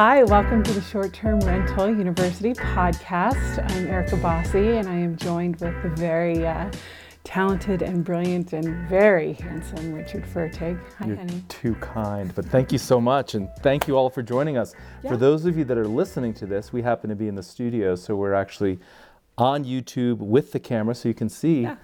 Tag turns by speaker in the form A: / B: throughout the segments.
A: Hi, welcome to the Short Term Rental University podcast. I'm Erica Bossi, and I am joined with the very uh, talented and brilliant and very handsome Richard Fertig.
B: Hi, You're honey. Too kind, but thank you so much, and thank you all for joining us. Yeah. For those of you that are listening to this, we happen to be in the studio, so we're actually on YouTube with the camera, so you can see. Yeah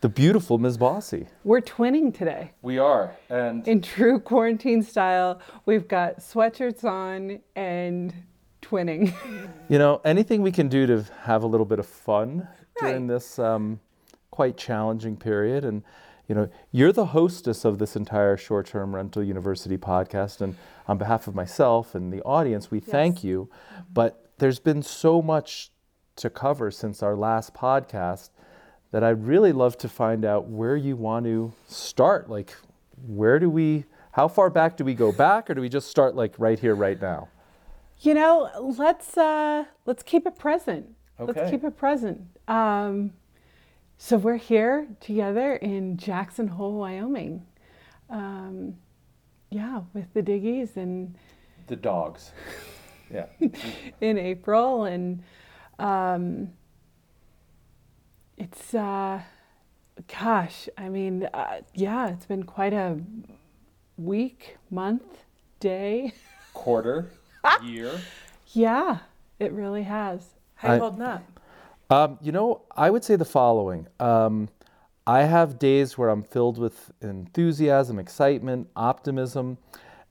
B: the beautiful Ms. Bossy.
A: We're twinning today.
B: We are. And
A: in true quarantine style, we've got sweatshirts on and twinning.
B: you know, anything we can do to have a little bit of fun right. during this um, quite challenging period. And, you know, you're the hostess of this entire short term rental university podcast. And on behalf of myself and the audience, we yes. thank you. But there's been so much to cover since our last podcast that I'd really love to find out where you want to start. Like, where do we, how far back do we go back, or do we just start like right here, right now?
A: You know, let's uh, let's keep it present. Okay. Let's keep it present. Um, so we're here together in Jackson Hole, Wyoming. Um, yeah, with the Diggies and
B: the dogs. Yeah.
A: in April and. Um, it's, uh, gosh, I mean, uh, yeah, it's been quite a week, month, day,
B: quarter, year.
A: Yeah, it really has. How you holding up?
B: Um, you know, I would say the following. Um, I have days where I'm filled with enthusiasm, excitement, optimism.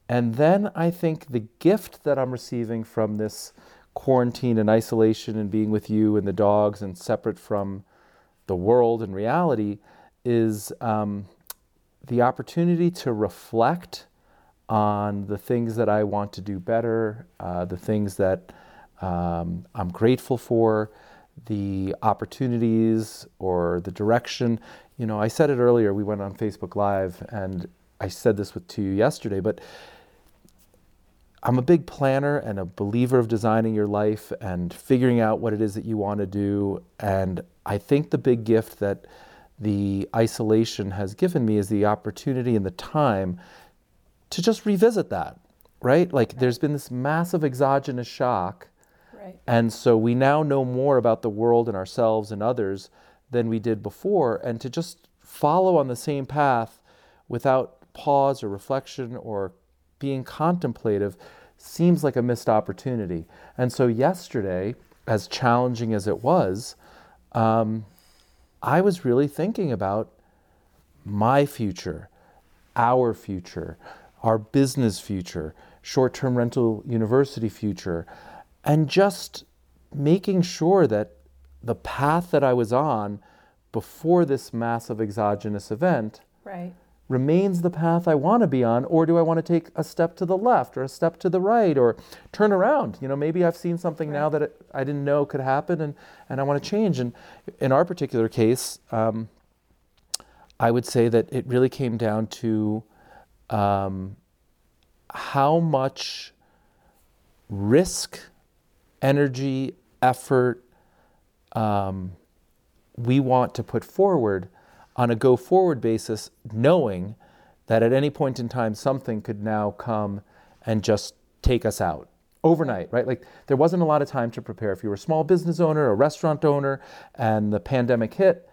B: And then I think the gift that I'm receiving from this quarantine and isolation and being with you and the dogs and separate from the world and reality is um, the opportunity to reflect on the things that I want to do better, uh, the things that um, I'm grateful for, the opportunities or the direction. You know, I said it earlier, we went on Facebook Live, and I said this with, to you yesterday, but I'm a big planner and a believer of designing your life and figuring out what it is that you want to do. And I think the big gift that the isolation has given me is the opportunity and the time to just revisit that, right? Like right. there's been this massive exogenous shock. Right. And so we now know more about the world and ourselves and others than we did before. And to just follow on the same path without pause or reflection or being contemplative seems like a missed opportunity. And so, yesterday, as challenging as it was, um, I was really thinking about my future, our future, our business future, short term rental university future, and just making sure that the path that I was on before this massive exogenous event
A: right
B: remains the path I want to be on, or do I want to take a step to the left or a step to the right or turn around? You know, maybe I've seen something right. now that it, I didn't know could happen and, and I want to change. And in our particular case, um, I would say that it really came down to um, how much risk, energy, effort um, we want to put forward on a go forward basis, knowing that at any point in time something could now come and just take us out overnight, right? Like there wasn't a lot of time to prepare. If you were a small business owner, a restaurant owner, and the pandemic hit,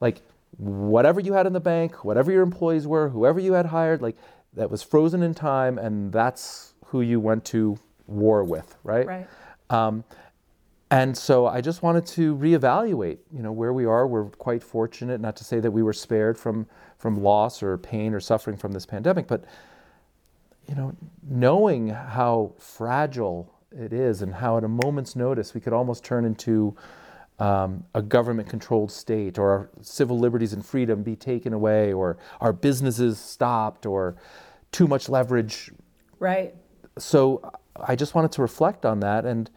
B: like whatever you had in the bank, whatever your employees were, whoever you had hired, like that was frozen in time, and that's who you went to war with, right?
A: Right.
B: Um, and so I just wanted to reevaluate, you know, where we are. We're quite fortunate, not to say that we were spared from from loss or pain or suffering from this pandemic, but you know, knowing how fragile it is and how at a moment's notice we could almost turn into um, a government-controlled state, or our civil liberties and freedom be taken away, or our businesses stopped, or too much leverage.
A: Right.
B: So I just wanted to reflect on that and.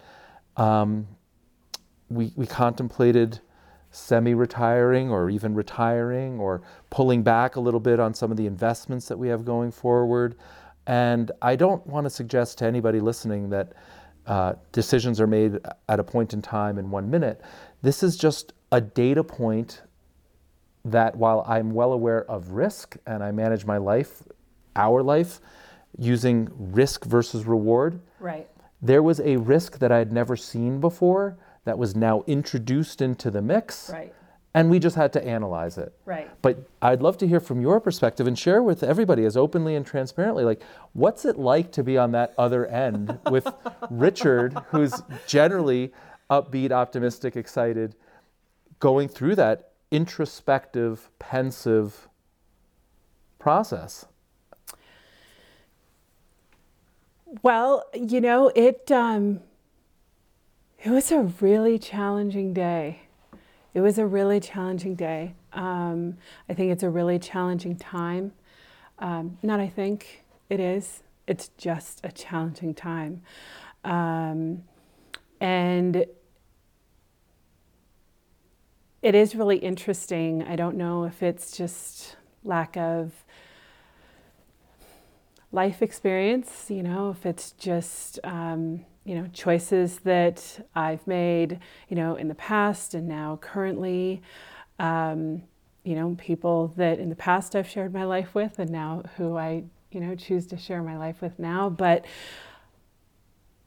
B: Um, we, we contemplated semi retiring or even retiring or pulling back a little bit on some of the investments that we have going forward. And I don't want to suggest to anybody listening that uh, decisions are made at a point in time in one minute. This is just a data point that while I'm well aware of risk and I manage my life, our life, using risk versus reward.
A: Right
B: there was a risk that I had never seen before that was now introduced into the mix.
A: Right.
B: And we just had to analyze it.
A: Right.
B: But I'd love to hear from your perspective and share with everybody as openly and transparently like what's it like to be on that other end with Richard who's generally upbeat, optimistic, excited going through that introspective, pensive process?
A: Well, you know, it um, it was a really challenging day. It was a really challenging day. Um, I think it's a really challenging time. Um, not, I think it is. It's just a challenging time, um, and it is really interesting. I don't know if it's just lack of life experience, you know, if it's just, um, you know, choices that I've made, you know, in the past and now currently, um, you know, people that in the past I've shared my life with and now who I, you know, choose to share my life with now. But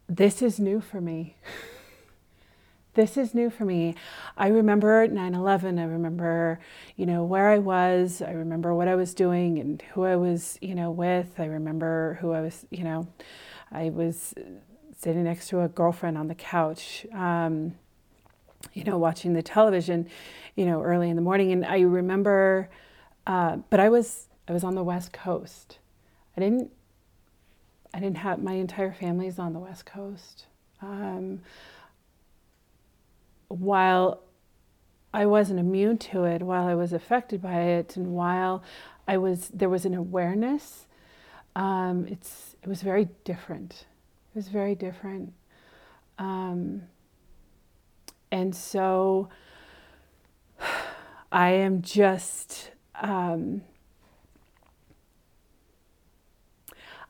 A: this is new for me. this is new for me. I remember 9 11. I remember, you know, where I was. I remember what I was doing and who I was, you know, with. I remember who I was, you know, I was sitting next to a girlfriend on the couch, um, you know, watching the television, you know, early in the morning. And I remember, uh, but I was, I was on the West Coast. I didn't, I didn't have, my entire family's on the West Coast. Um, while I wasn't immune to it, while I was affected by it, and while I was there was an awareness, um, it's it was very different. It was very different, um, and so I am just. Um,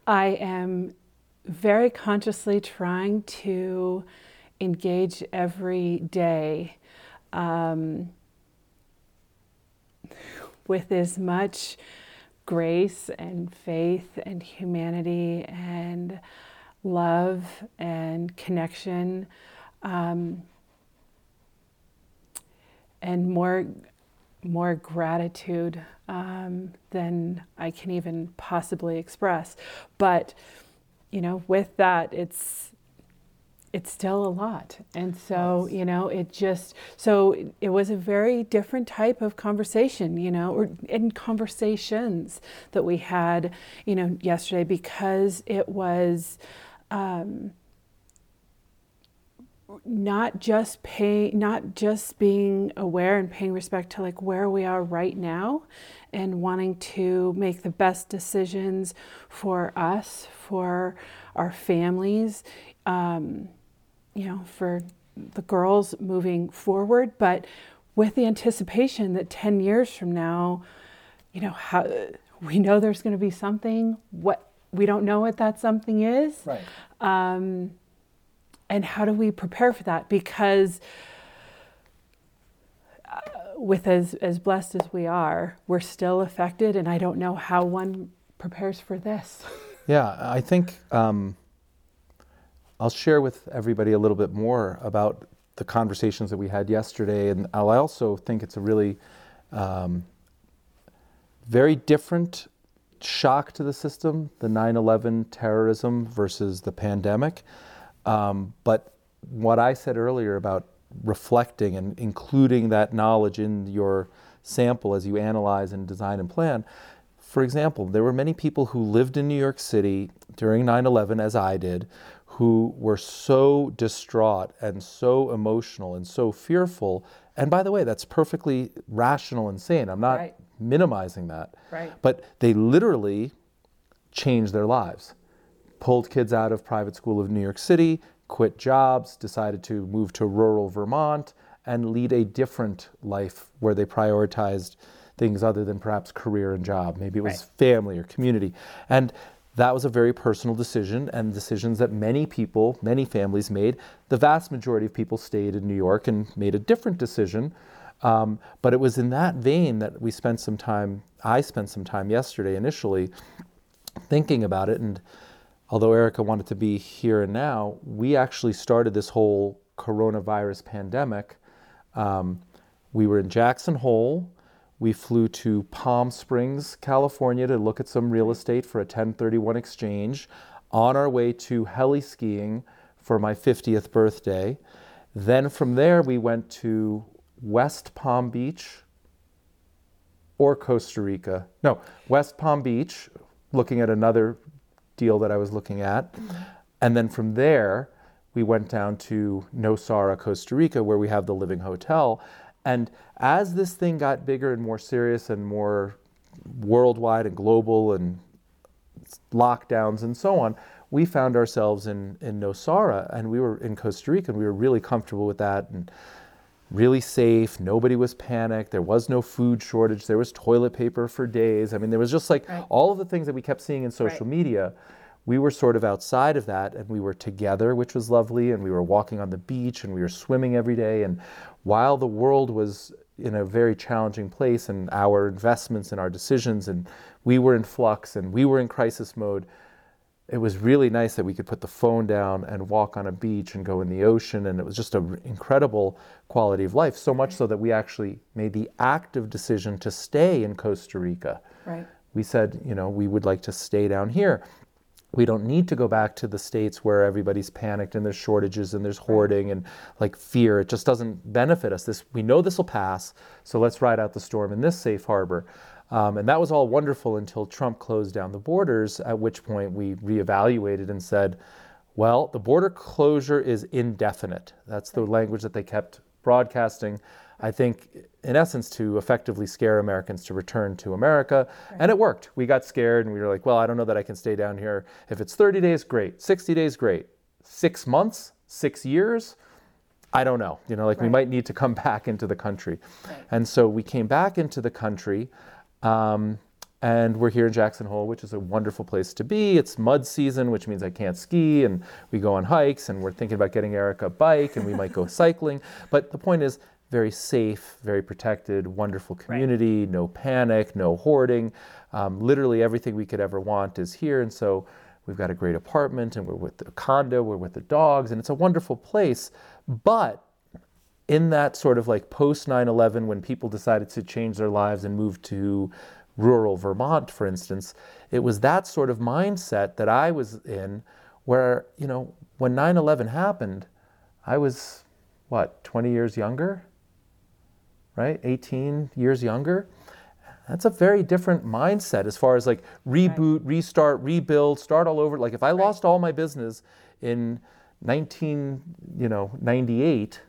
A: I am very consciously trying to engage every day um, with as much grace and faith and humanity and love and connection um, and more more gratitude um, than I can even possibly express. But you know, with that, it's it's still a lot. And so, yes. you know, it just, so it was a very different type of conversation, you know, or in conversations that we had, you know, yesterday because it was, um, not just pay not just being aware and paying respect to like where we are right now and wanting to make the best decisions for us for our families um, you know, for the girls moving forward, but with the anticipation that 10 years from now, you know, how we know there's going to be something, what we don't know what that something is.
B: Right.
A: Um, and how do we prepare for that? Because uh, with as, as blessed as we are, we're still affected, and I don't know how one prepares for this.
B: Yeah, I think um, I'll share with everybody a little bit more about the conversations that we had yesterday, and I'll also think it's a really um, very different shock to the system the 9 11 terrorism versus the pandemic. Um, but what I said earlier about reflecting and including that knowledge in your sample as you analyze and design and plan. For example, there were many people who lived in New York City during 9 11, as I did, who were so distraught and so emotional and so fearful. And by the way, that's perfectly rational and sane. I'm not right. Minimizing that.
A: Right.
B: But they literally changed their lives. Pulled kids out of private school of New York City, quit jobs, decided to move to rural Vermont and lead a different life where they prioritized things other than perhaps career and job. Maybe it was right. family or community. And that was a very personal decision and decisions that many people, many families made. The vast majority of people stayed in New York and made a different decision. Um, but it was in that vein that we spent some time, I spent some time yesterday initially thinking about it. And although Erica wanted to be here and now, we actually started this whole coronavirus pandemic. Um, we were in Jackson Hole. We flew to Palm Springs, California to look at some real estate for a 1031 exchange. On our way to heli skiing for my 50th birthday. Then from there, we went to West Palm Beach or Costa Rica. No, West Palm Beach, looking at another deal that I was looking at. And then from there, we went down to Nosara, Costa Rica, where we have the Living Hotel. And as this thing got bigger and more serious and more worldwide and global and lockdowns and so on, we found ourselves in, in Nosara and we were in Costa Rica and we were really comfortable with that and really safe. Nobody was panicked. There was no food shortage. There was toilet paper for days. I mean, there was just like right. all of the things that we kept seeing in social right. media. We were sort of outside of that and we were together, which was lovely. And we were walking on the beach and we were swimming every day. And while the world was in a very challenging place and our investments and our decisions and we were in flux and we were in crisis mode, it was really nice that we could put the phone down and walk on a beach and go in the ocean and it was just an incredible quality of life so much so that we actually made the active decision to stay in costa rica.
A: Right.
B: We said you know we would like to stay down here. We don't need to go back to the states where everybody's panicked and there's shortages and there's hoarding and like fear. It just doesn't benefit us. This we know this will pass so let's ride out the storm in this safe harbor um, and that was all wonderful until Trump closed down the borders, at which point we reevaluated and said, well, the border closure is indefinite. That's the language that they kept broadcasting, I think, in essence, to effectively scare Americans to return to America. Right. And it worked. We got scared and we were like, well, I don't know that I can stay down here. If it's 30 days, great. 60 days, great. Six months, six years, I don't know. You know, like right. we might need to come back into the country. Right. And so we came back into the country. Um, and we're here in Jackson Hole, which is a wonderful place to be. It's mud season, which means I can't ski, and we go on hikes, and we're thinking about getting Erica a bike, and we might go cycling. But the point is, very safe, very protected, wonderful community, right. no panic, no hoarding. Um, literally everything we could ever want is here, and so we've got a great apartment, and we're with the condo, we're with the dogs, and it's a wonderful place. But in that sort of like post 9 11, when people decided to change their lives and move to rural Vermont, for instance, it was that sort of mindset that I was in where, you know, when 9 11 happened, I was, what, 20 years younger? Right? 18 years younger? That's a very different mindset as far as like reboot, right. restart, rebuild, start all over. Like if I right. lost all my business in 19, you know, 98,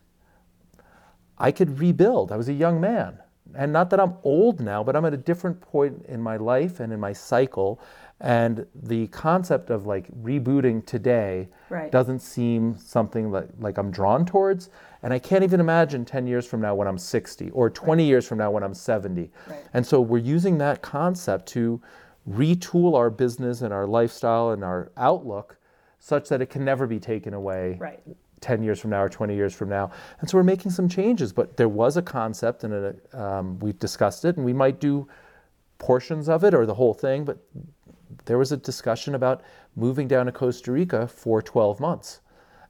B: I could rebuild. I was a young man. And not that I'm old now, but I'm at a different point in my life and in my cycle. And the concept of like rebooting today right. doesn't seem something like, like I'm drawn towards. And I can't even imagine 10 years from now when I'm 60 or 20 right. years from now when I'm 70. Right. And so we're using that concept to retool our business and our lifestyle and our outlook such that it can never be taken away
A: right.
B: 10 years from now or 20 years from now. And so we're making some changes, but there was a concept and a, um, we've discussed it, and we might do portions of it or the whole thing, but there was a discussion about moving down to Costa Rica for 12 months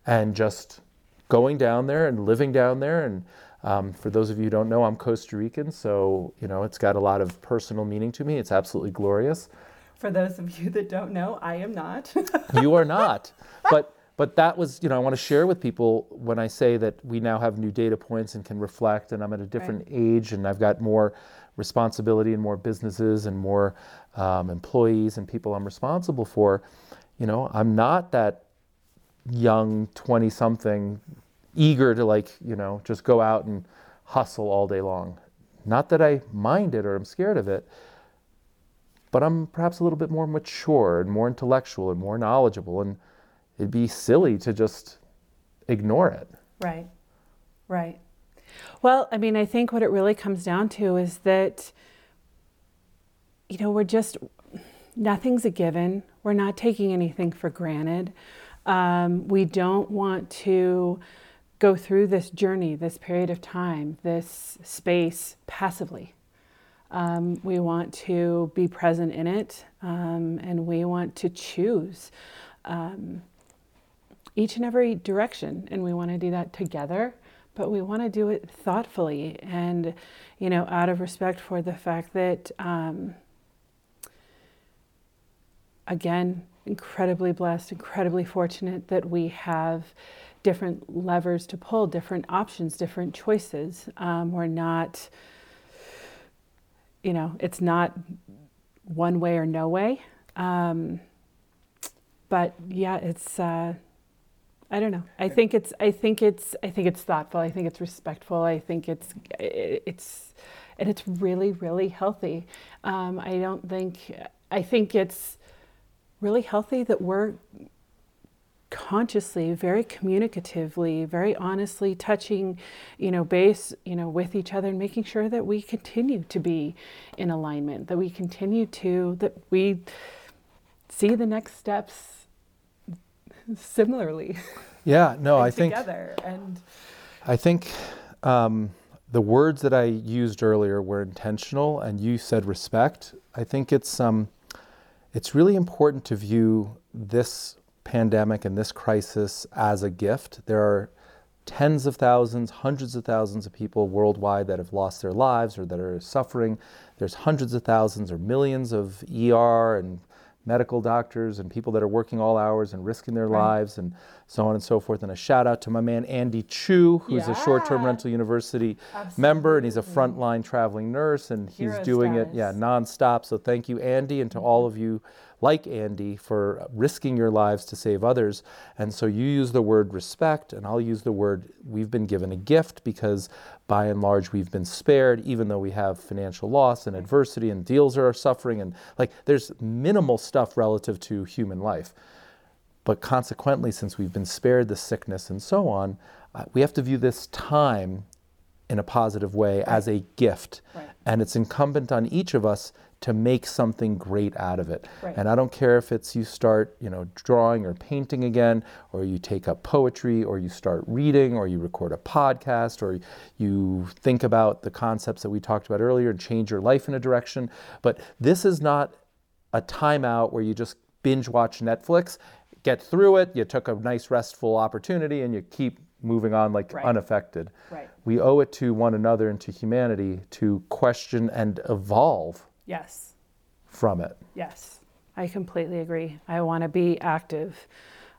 B: and just going down there and living down there. And um, for those of you who don't know, I'm Costa Rican, so you know it's got a lot of personal meaning to me. It's absolutely glorious.
A: For those of you that don't know, I am not.
B: you are not, but but that was, you know, I want to share with people when I say that we now have new data points and can reflect, and I'm at a different right. age, and I've got more responsibility and more businesses and more um, employees and people I'm responsible for. You know, I'm not that young 20 something eager to, like, you know, just go out and hustle all day long. Not that I mind it or I'm scared of it, but I'm perhaps a little bit more mature and more intellectual and more knowledgeable. And it'd be silly to just ignore it.
A: Right, right. Well, I mean, I think what it really comes down to is that, you know, we're just, nothing's a given. We're not taking anything for granted. Um, we don't want to go through this journey, this period of time, this space passively. Um, we want to be present in it um, and we want to choose um, each and every direction, and we want to do that together. But we want to do it thoughtfully, and you know, out of respect for the fact that, um, again, incredibly blessed, incredibly fortunate that we have different levers to pull, different options, different choices. Um, we're not, you know, it's not one way or no way. Um, but yeah, it's. Uh, I don't know. I think it's. I think it's. I think it's thoughtful. I think it's respectful. I think it's. It's, and it's really, really healthy. Um, I don't think. I think it's really healthy that we're consciously, very communicatively, very honestly touching, you know, base, you know, with each other and making sure that we continue to be in alignment, that we continue to, that we see the next steps similarly.
B: Yeah, no, I think
A: together and
B: I think um, the words that I used earlier were intentional, and you said respect. I think it's um, it's really important to view this pandemic and this crisis as a gift. There are tens of thousands, hundreds of thousands of people worldwide that have lost their lives or that are suffering. There's hundreds of thousands or millions of ER and medical doctors and people that are working all hours and risking their right. lives and so on and so forth. And a shout out to my man Andy Chu, who's yeah. a short term rental university Absolutely. member and he's a frontline traveling nurse and he's Hero doing status. it yeah nonstop. So thank you, Andy, and to mm-hmm. all of you like Andy for risking your lives to save others. And so you use the word respect, and I'll use the word we've been given a gift because by and large we've been spared, even though we have financial loss and adversity and deals are suffering. And like there's minimal stuff relative to human life. But consequently, since we've been spared the sickness and so on, uh, we have to view this time in a positive way right. as a gift. Right. And it's incumbent on each of us to make something great out of it. Right. And I don't care if it's you start, you know, drawing or painting again, or you take up poetry, or you start reading, or you record a podcast, or you think about the concepts that we talked about earlier and change your life in a direction. But this is not a timeout where you just binge watch Netflix, get through it, you took a nice restful opportunity, and you keep moving on like right. unaffected.
A: Right.
B: We owe it to one another and to humanity to question and evolve
A: Yes.
B: From it.
A: Yes. I completely agree. I want to be active.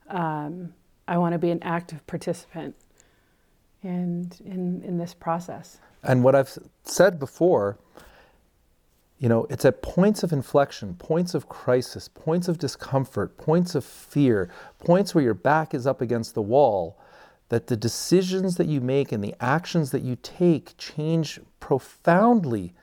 A: Um, I want to be an active participant in, in, in this process.
B: And what I've said before, you know, it's at points of inflection, points of crisis, points of discomfort, points of fear, points where your back is up against the wall, that the decisions that you make and the actions that you take change profoundly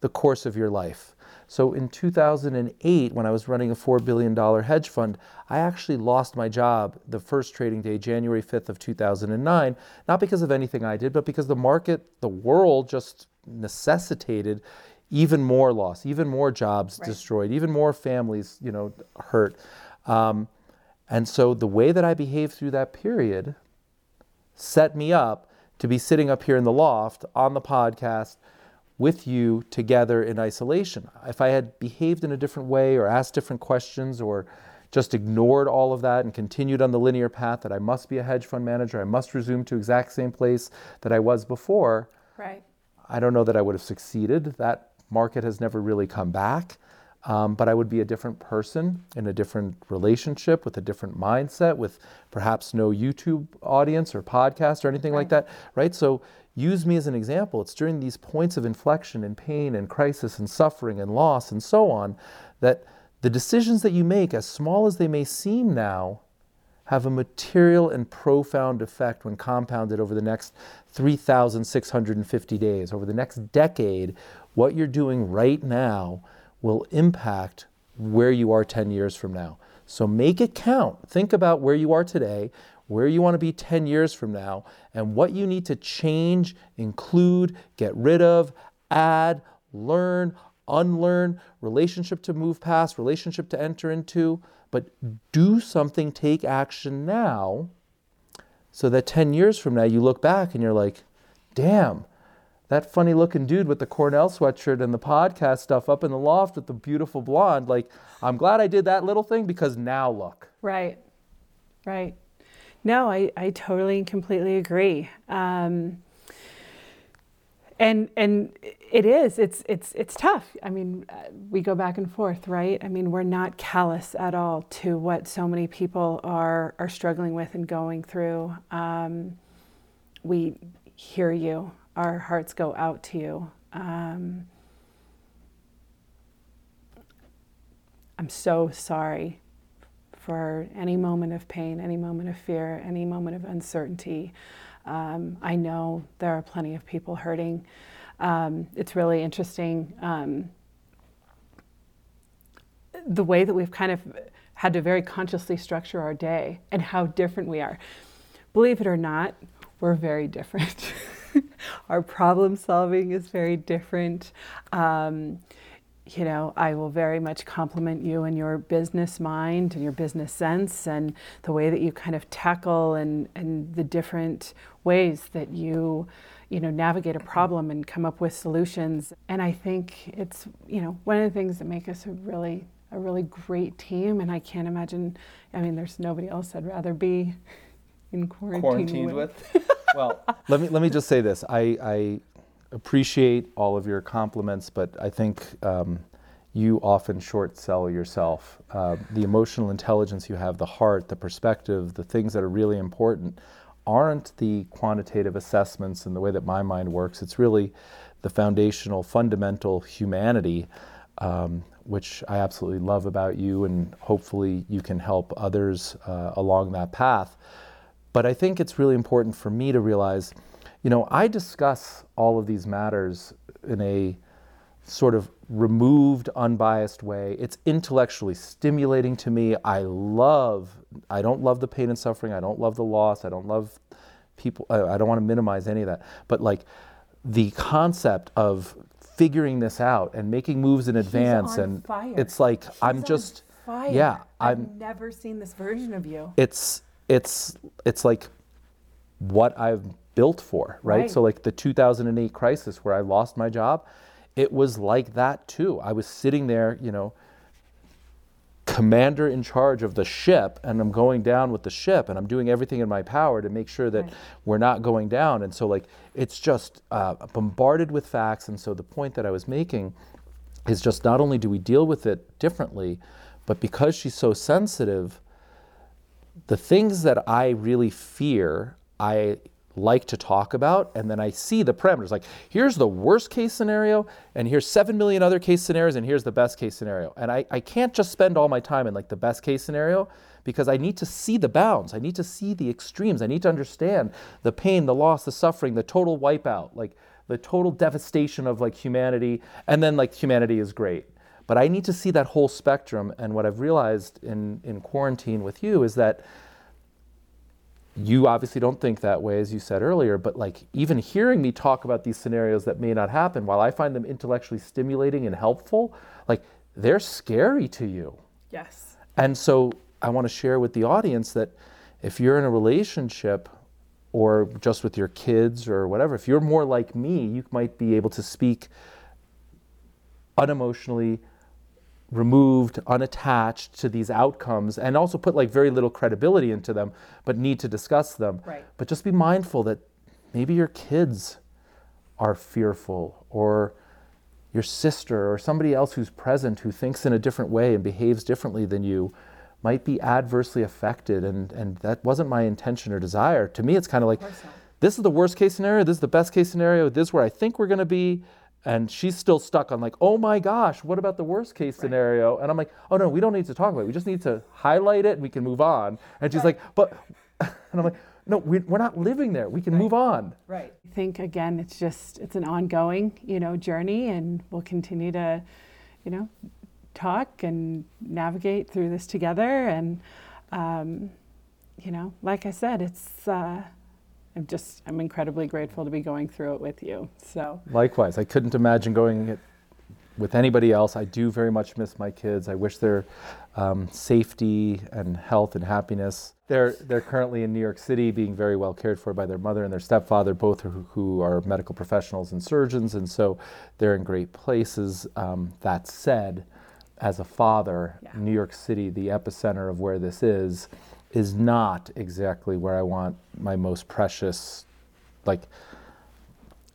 B: the course of your life. So in 2008, when I was running a $4 billion hedge fund, I actually lost my job the first trading day, January 5th of 2009, not because of anything I did, but because the market, the world just necessitated even more loss, even more jobs right. destroyed, even more families, you know, hurt. Um, and so the way that I behaved through that period set me up to be sitting up here in the loft on the podcast with you together in isolation. If I had behaved in a different way or asked different questions or just ignored all of that and continued on the linear path that I must be a hedge fund manager, I must resume to exact same place that I was before.
A: Right.
B: I don't know that I would have succeeded. That market has never really come back. Um, but I would be a different person in a different relationship with a different mindset, with perhaps no YouTube audience or podcast or anything right. like that, right? So use me as an example. It's during these points of inflection and pain and crisis and suffering and loss and so on that the decisions that you make, as small as they may seem now, have a material and profound effect when compounded over the next 3,650 days. Over the next decade, what you're doing right now will impact where you are 10 years from now. So make it count. Think about where you are today where you want to be 10 years from now, and what you need to change, include, get rid of, add, learn, unlearn, relationship to move past, relationship to enter into. But do something, take action now, so that 10 years from now you look back and you're like, damn, that funny looking dude with the Cornell sweatshirt and the podcast stuff up in the loft with the beautiful blonde, like, I'm glad I did that little thing because now look.
A: Right Right. No, I, I totally and completely agree. Um, and and it is it's it's it's tough. I mean uh, we go back and forth right? I mean we're not callous at all to what so many people are are struggling with and going through. Um, we hear you. Our hearts go out to you. Um, i'm so sorry for any moment of pain any moment of fear any moment of uncertainty um, I know there are plenty of people hurting. Um, it's really interesting um, the way that we've kind of had to very consciously structure our day and how different we are. Believe it or not, we're very different. our problem solving is very different. Um, you know, I will very much compliment you and your business mind and your business sense and the way that you kind of tackle and, and the different ways that you, you know, navigate a mm-hmm. problem and come up with solutions. And I think it's, you know, one of the things that make us a really a really great team and I can't imagine I mean there's nobody else I'd rather be in quarantine
B: quarantined with. with? well, let me let me just say this. I, I appreciate all of your compliments, but I think um, you often short sell yourself. Uh, the emotional intelligence you have, the heart, the perspective, the things that are really important aren't the quantitative assessments and the way that my mind works. It's really the foundational, fundamental humanity, um, which I absolutely love about you, and hopefully you can help others uh, along that path. But I think it's really important for me to realize you know, I discuss all of these matters in a sort of removed, unbiased way. It's intellectually stimulating to me. I love, I don't love the pain and suffering. I don't love the loss. I don't love people, I, don't want to minimize any of that. But like the concept of figuring this out and making moves in advance and
A: fire.
B: it's like
A: She's
B: I'm just
A: fire.
B: yeah
A: I've I'm never seen this version of you.
B: It's it's it's like what I've built for, right? right? So, like the 2008 crisis where I lost my job, it was like that too. I was sitting there, you know, commander in charge of the ship, and I'm going down with the ship, and I'm doing everything in my power to make sure that right. we're not going down. And so, like, it's just uh, bombarded with facts. And so, the point that I was making is just not only do we deal with it differently, but because she's so sensitive, the things that I really fear, I like to talk about and then I see the parameters like here's the worst case scenario and here's 7 million other case scenarios and here's the best case scenario. And I, I can't just spend all my time in like the best case scenario because I need to see the bounds. I need to see the extremes. I need to understand the pain the loss the suffering the total wipeout like the total devastation of like humanity. And then like humanity is great. But I need to see that whole spectrum. And what I've realized in in quarantine with you is that you obviously don't think that way, as you said earlier, but like even hearing me talk about these scenarios that may not happen, while I find them intellectually stimulating and helpful, like they're scary to you.
A: Yes.
B: And so I want to share with the audience that if you're in a relationship or just with your kids or whatever, if you're more like me, you might be able to speak unemotionally, removed, unattached to these outcomes, and also put like very little credibility into them, but need to discuss them.
A: Right.
B: But just be mindful that maybe your kids are fearful, or your sister, or somebody else who's present who thinks in a different way and behaves differently than you might be adversely affected. And, and that wasn't my intention or desire. To me, it's kind of like this is the worst case scenario, this is the best case scenario, this is where I think we're going to be and she's still stuck on like oh my gosh what about the worst case scenario? And i'm like oh no we don't need to talk about it. We just need to highlight it and we can move on. And she's right. like but and i'm like no we, are not living there. We can
A: right.
B: move on.
A: Right. I think again it's just it's an ongoing you know journey and we'll continue to you know talk and navigate through this together. And um, you know like i said it's uh, I'm just I'm incredibly grateful to be going through it with you. So
B: likewise, I couldn't imagine going it with anybody else. I do very much miss my kids. I wish their um, safety and health and happiness. They're they're currently in New York City, being very well cared for by their mother and their stepfather, both who, who are medical professionals and surgeons, and so they're in great places. Um, that said, as a father, yeah. New York City, the epicenter of where this is is not exactly where I want my most precious, like,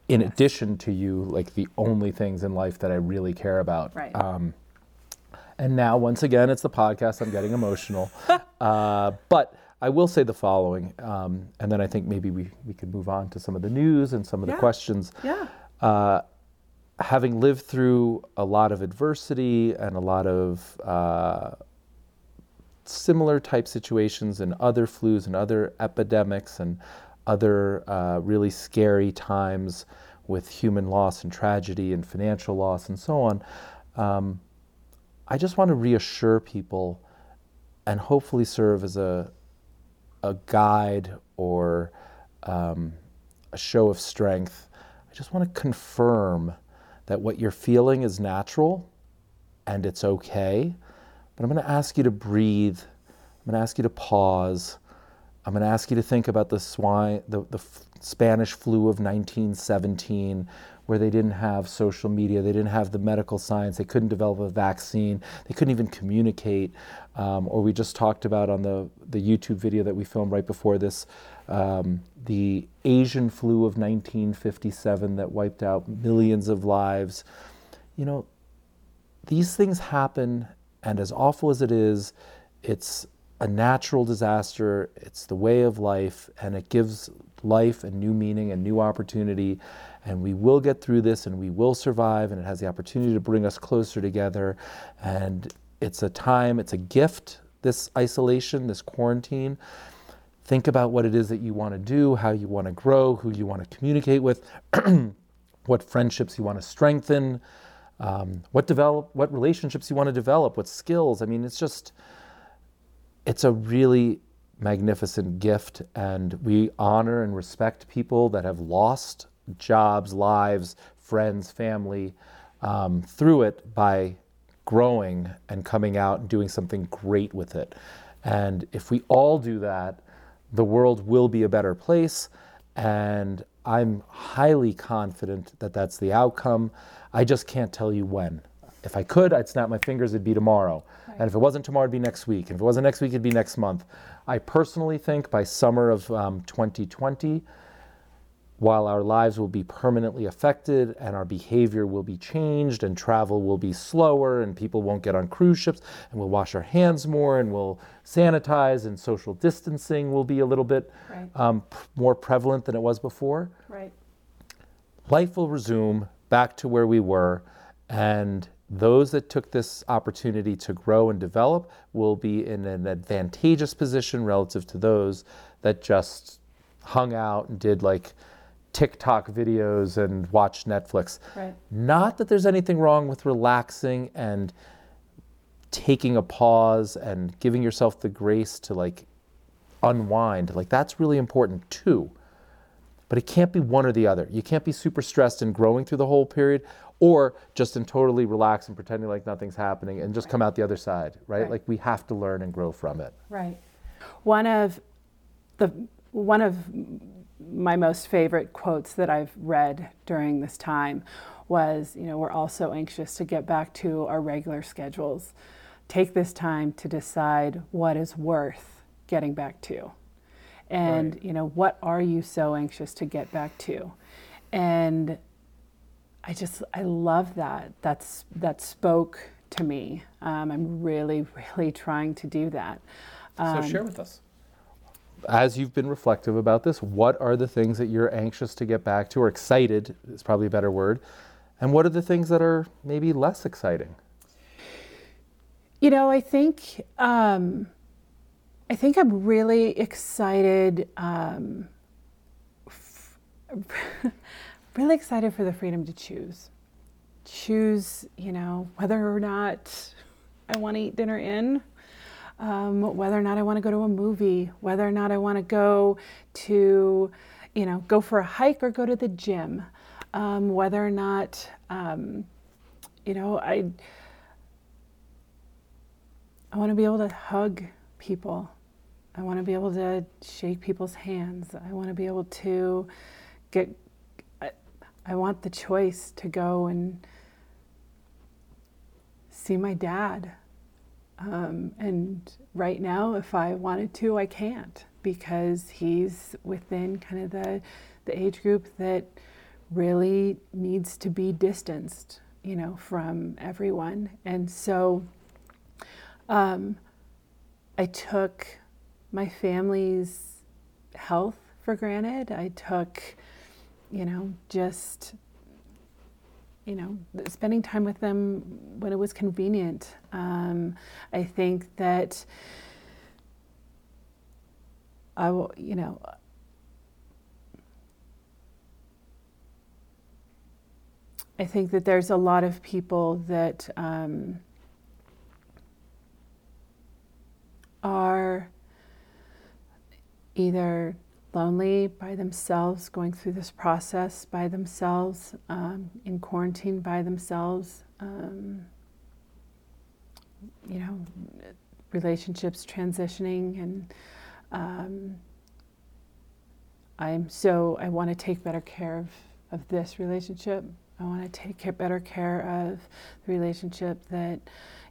B: in yes. addition to you, like the only things in life that I really care about.
A: Right. Um,
B: and now, once again, it's the podcast. I'm getting emotional. uh, but I will say the following, um, and then I think maybe we, we could move on to some of the news and some of the questions.
A: Yeah. Uh,
B: having lived through a lot of adversity and a lot of uh, similar type situations and other flus and other epidemics and other uh, really scary times with human loss and tragedy and financial loss and so on, um, I just want to reassure people and hopefully serve as a, a guide or um, a show of strength. I just want to confirm that what you're feeling is natural and it's okay. But I'm going to ask you to breathe. I'm going to ask you to pause. I'm going to ask you to think about the swine, the, the Spanish flu of 1917, where they didn't have social media, they didn't have the medical science, they couldn't develop a vaccine, they couldn't even communicate. Um, or we just talked about on the, the YouTube video that we filmed right before this, um, the Asian flu of 1957 that wiped out millions of lives. You know, these things happen, and as awful as it is, it's a natural disaster, it's the way of life, and it gives life a new meaning and new opportunity. And we will get through this and we will survive, and it has the opportunity to bring us closer together. And it's a time, it's a gift, this isolation, this quarantine. Think about what it is that you want to do, how you want to grow, who you want to communicate with, what friendships you want to strengthen, um, what develop, what relationships you want to develop, what skills. I mean, it's just, it's a really magnificent gift, and we honor and respect people that have lost jobs, lives, friends, family um, through it by growing and coming out and doing something great with it. And if we all do that, the world will be a better place. And I'm highly confident that that's the outcome. I just can't tell you when. If I could, I'd snap my fingers, it'd be tomorrow. Right. And if it wasn't tomorrow, it'd be next week. And if it wasn't next week, it'd be next month. I personally think by summer of um, 2020, while our lives will be permanently affected and our behavior will be changed and travel will be slower and people won't get on cruise ships and we'll wash our hands more and we'll sanitize and social distancing will be a little bit right. um, p- more prevalent than it was before.
A: Right.
B: Life will resume back to where we were and those that took this opportunity to grow and develop will be in an advantageous position relative to those that just hung out and did like TikTok videos and watched Netflix.
A: Right.
B: Not that there's anything wrong with relaxing and taking a pause and giving yourself the grace to like unwind. Like that's really important too. But it can't be one or the other. You can't be super stressed and growing through the whole period or just in totally relax and pretending like nothing's happening and just right. come out the other side, right? right? Like we have to learn and grow from it.
A: Right. One of the one of my most favorite quotes that I've read during this time was, you know, we're all so anxious to get back to our regular schedules. Take this time to decide what is worth getting back to. And, right. you know, what are you so anxious to get back to? And I just I love that. That's that spoke to me. Um, I'm really really trying to do that.
B: Um, so share with us. As you've been reflective about this, what are the things that you're anxious to get back to, or excited is probably a better word, and what are the things that are maybe less exciting?
A: You know, I think um, I think I'm really excited. Um, f- really excited for the freedom to choose. Choose, you know, whether or not I want to eat dinner in, um, whether or not I want to go to a movie, whether or not I want to go to, you know, go for a hike or go to the gym, um, whether or not, um, you know, I, I want to be able to hug people. I want to be able to shake people's hands. I want to be able to get I want the choice to go and see my dad Um, and right now, if I wanted to, I can't because he's within kind of the, the age group that really needs to be distanced, you know, from everyone. And so um, I took my family's health for granted. I took, you know, just you know, spending time with them when it was convenient. Um, I think that I will, you know, I think that there's a lot of people that um, are either lonely by themselves, going through this process by themselves, um, in quarantine by themselves, um, you know, relationships transitioning. And um, I'm so, I want to take better care of, of this relationship. I want to take better care of the relationship that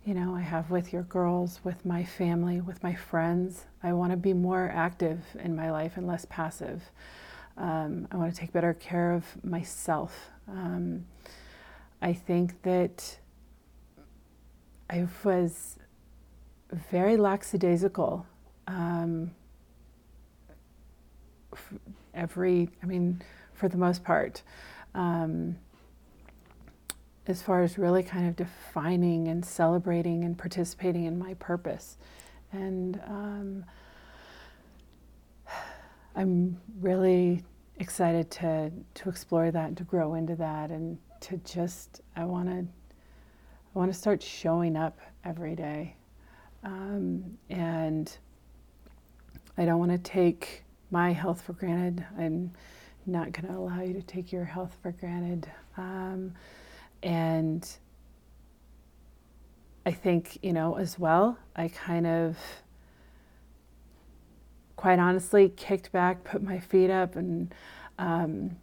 A: you know, I have with your girls, with my family, with my friends. I want to be more active in my life and less passive. Um, I want to take better care of myself. Um, I think that I was very lackadaisical. Um, every, I mean, for the most part. Um, as far as really kind of defining and celebrating and participating in my purpose. And um, I'm really excited to, to explore that and to grow into that and to just, I want to, I want to start showing up every day. Um, and I don't want to take my health for granted. I'm not going to allow you to take your health for granted. Um, and I think, you know, as well, I kind of quite honestly kicked back, put my feet up, and um,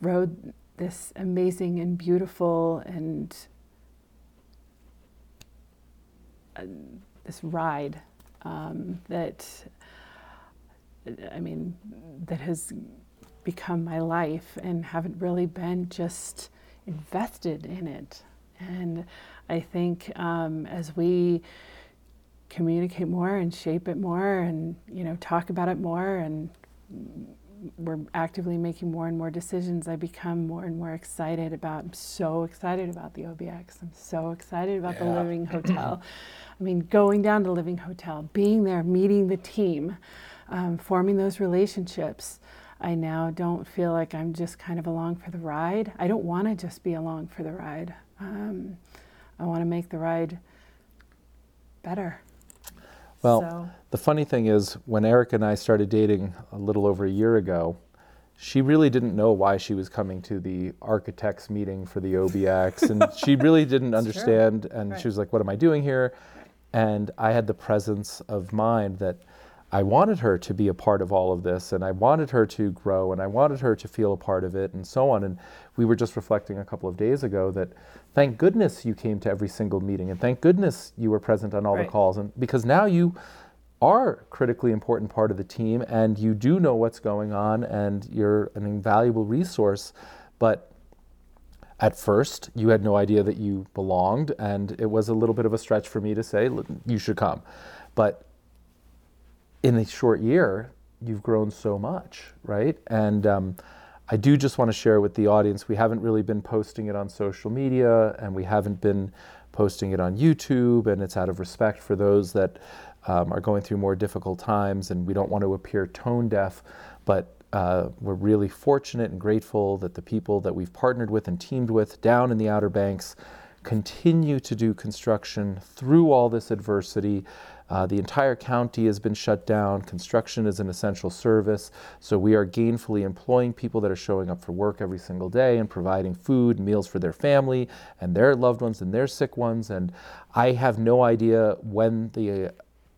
A: rode this amazing and beautiful and uh, this ride um, that, I mean, that has become my life and haven't really been just invested in it. And I think um, as we communicate more and shape it more and you know talk about it more and we're actively making more and more decisions i become more and more excited about i'm so excited about the obx i'm so excited about yeah. the living hotel i mean going down to living hotel being there meeting the team um, forming those relationships I now don't feel like I'm just kind of along for the ride. I don't want to just be along for the ride. Um, I want to make the ride better.
B: Well, so. the funny thing is, when Erica and I started dating a little over a year ago, she really didn't know why she was coming to the architects meeting for the OBX, and she really didn't understand. True. And right. she was like, "What am I doing here?" And I had the presence of mind that I wanted her to be a part of all of this and I wanted her to grow and I wanted her to feel a part of it and so on. And we were just reflecting a couple of days ago that thank goodness you came to every single meeting and thank goodness you were present on all right. the calls and because now you are a critically important part of the team and you do know what's going on and you're an invaluable resource. But at first, you had no idea that you belonged, and it was a little bit of a stretch for me to say, you should come. But in a short year, you've grown so much, right? And um, I do just want to share with the audience we haven't really been posting it on social media and we haven't been posting it on YouTube, and it's out of respect for those that um, are going through more difficult times, and we don't want to appear tone deaf. But uh, we're really fortunate and grateful that the people that we've partnered with and teamed with down in the Outer Banks continue to do construction through all this adversity. Uh, the entire county has been shut down. Construction is an essential service. So we are gainfully employing people that are showing up for work every single day and providing food, meals for their family and their loved ones and their sick ones. And I have no idea when the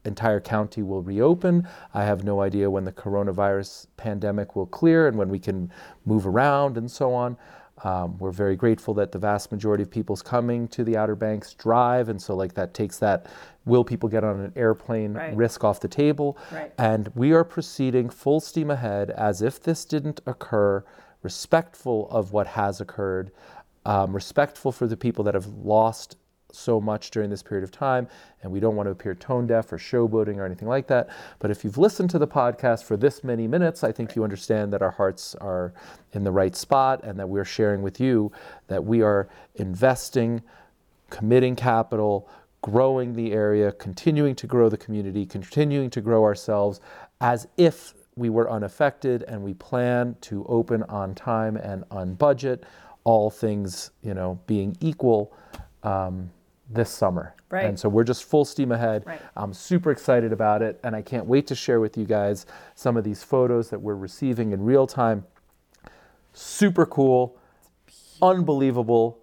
B: entire county will reopen. I have no idea when the coronavirus pandemic will clear and when we can move around and so on. Um, we're very grateful that the vast majority of people's coming to the Outer Banks drive, and so like that takes that will people get on an airplane right. risk off the table.
A: Right.
B: And we are proceeding full steam ahead as if this didn't occur, respectful of what has occurred, um, respectful for the people that have lost so much during this period of time, and we don't want to appear tone deaf or showboating or anything like that. But if you've listened to the podcast for this many minutes, I think you understand that our hearts are in the right spot and that we're sharing with you that we are investing, committing capital, growing the area, continuing to grow the community, continuing to grow ourselves as if we were unaffected and we plan to open on time and on budget, all things, you know, being equal. Um, this summer.
A: Right.
B: And so we're just full steam ahead.
A: Right.
B: I'm super excited about it, and I can't wait to share with you guys some of these photos that we're receiving in real time. Super cool, unbelievable,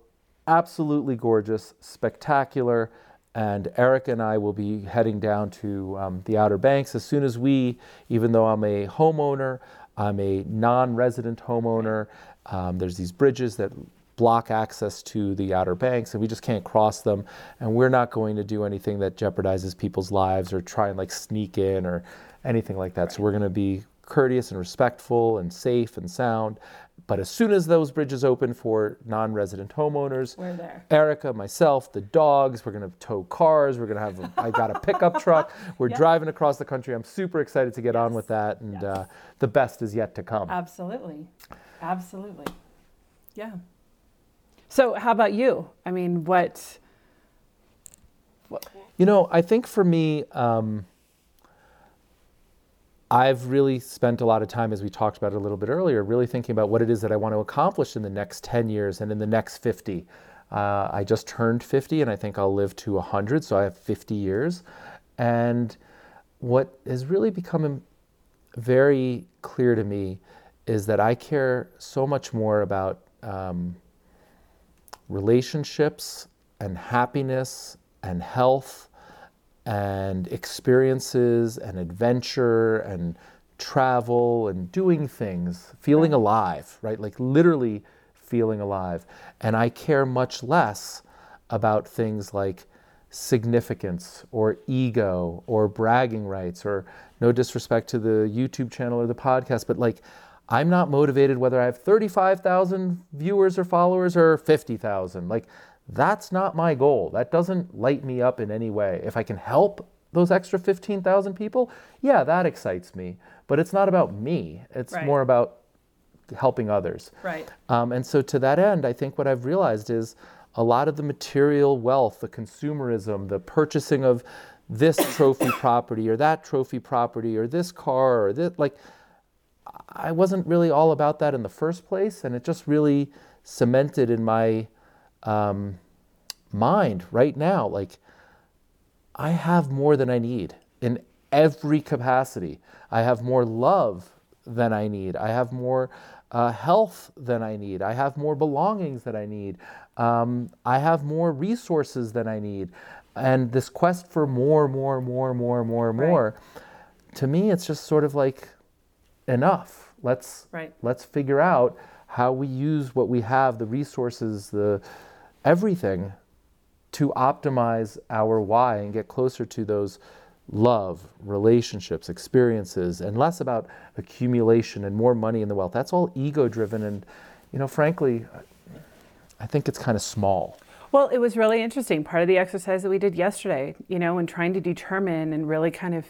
B: absolutely gorgeous, spectacular. And Erica and I will be heading down to um, the Outer Banks as soon as we, even though I'm a homeowner, I'm a non resident homeowner. Um, there's these bridges that block access to the Outer Banks, and we just can't cross them. And we're not going to do anything that jeopardizes people's lives or try and like sneak in or anything like that. Right. So we're going to be courteous and respectful and safe and sound. But as soon as those bridges open for non-resident homeowners,
A: we're there.
B: Erica, myself, the dogs, we're going to tow cars. We're going to have. A, I got a pickup truck. We're yep. driving across the country. I'm super excited to get yes. on with that, and yes. uh, the best is yet to come.
A: Absolutely, absolutely, yeah. So, how about you? I mean, what?
B: what? You know, I think for me, um, I've really spent a lot of time, as we talked about a little bit earlier, really thinking about what it is that I want to accomplish in the next 10 years and in the next 50. Uh, I just turned 50 and I think I'll live to 100, so I have 50 years. And what has really become very clear to me is that I care so much more about um, relationships and happiness and health and experiences and adventure and travel and doing things, feeling alive, right? Like literally feeling alive. And I care much less about things like significance or ego or bragging rights or no disrespect to the YouTube channel or the podcast, but like I'm not motivated whether I have 35,000 viewers or followers or 50,000. Like, that's not my goal. That doesn't light me up in any way. If I can help those extra 15,000 people, yeah, that excites me. But it's not about me, it's right. more about helping others.
A: Right.
B: Um, and so, to that end, I think what I've realized is a lot of the material wealth, the consumerism, the purchasing of this trophy property or that trophy property or this car or this, like, I wasn't really all about that in the first place, and it just really cemented in my um, mind right now. Like, I have more than I need in every capacity. I have more love than I need. I have more uh, health than I need. I have more belongings than I need. Um, I have more resources than I need. And this quest for more, more, more, more, more, more, right. to me, it's just sort of like enough. Let's
A: right.
B: let's figure out how we use what we have, the resources, the everything to optimize our why and get closer to those love, relationships, experiences, and less about accumulation and more money in the wealth. That's all ego driven and you know, frankly, I think it's kind of small.
A: Well, it was really interesting. Part of the exercise that we did yesterday, you know, and trying to determine and really kind of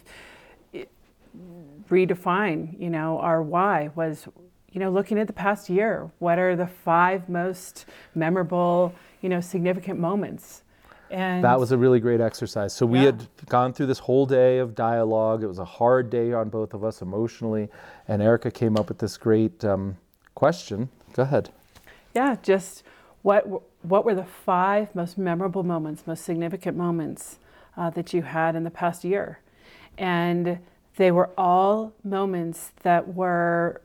A: redefine, you know, our why was, you know, looking at the past year. What are the five most memorable, you know, significant moments?
B: And that was a really great exercise. So we yeah. had gone through this whole day of dialogue. It was a hard day on both of us emotionally, and Erica came up with this great um, question. Go ahead.
A: Yeah, just what what were the five most memorable moments, most significant moments uh, that you had in the past year, and they were all moments that were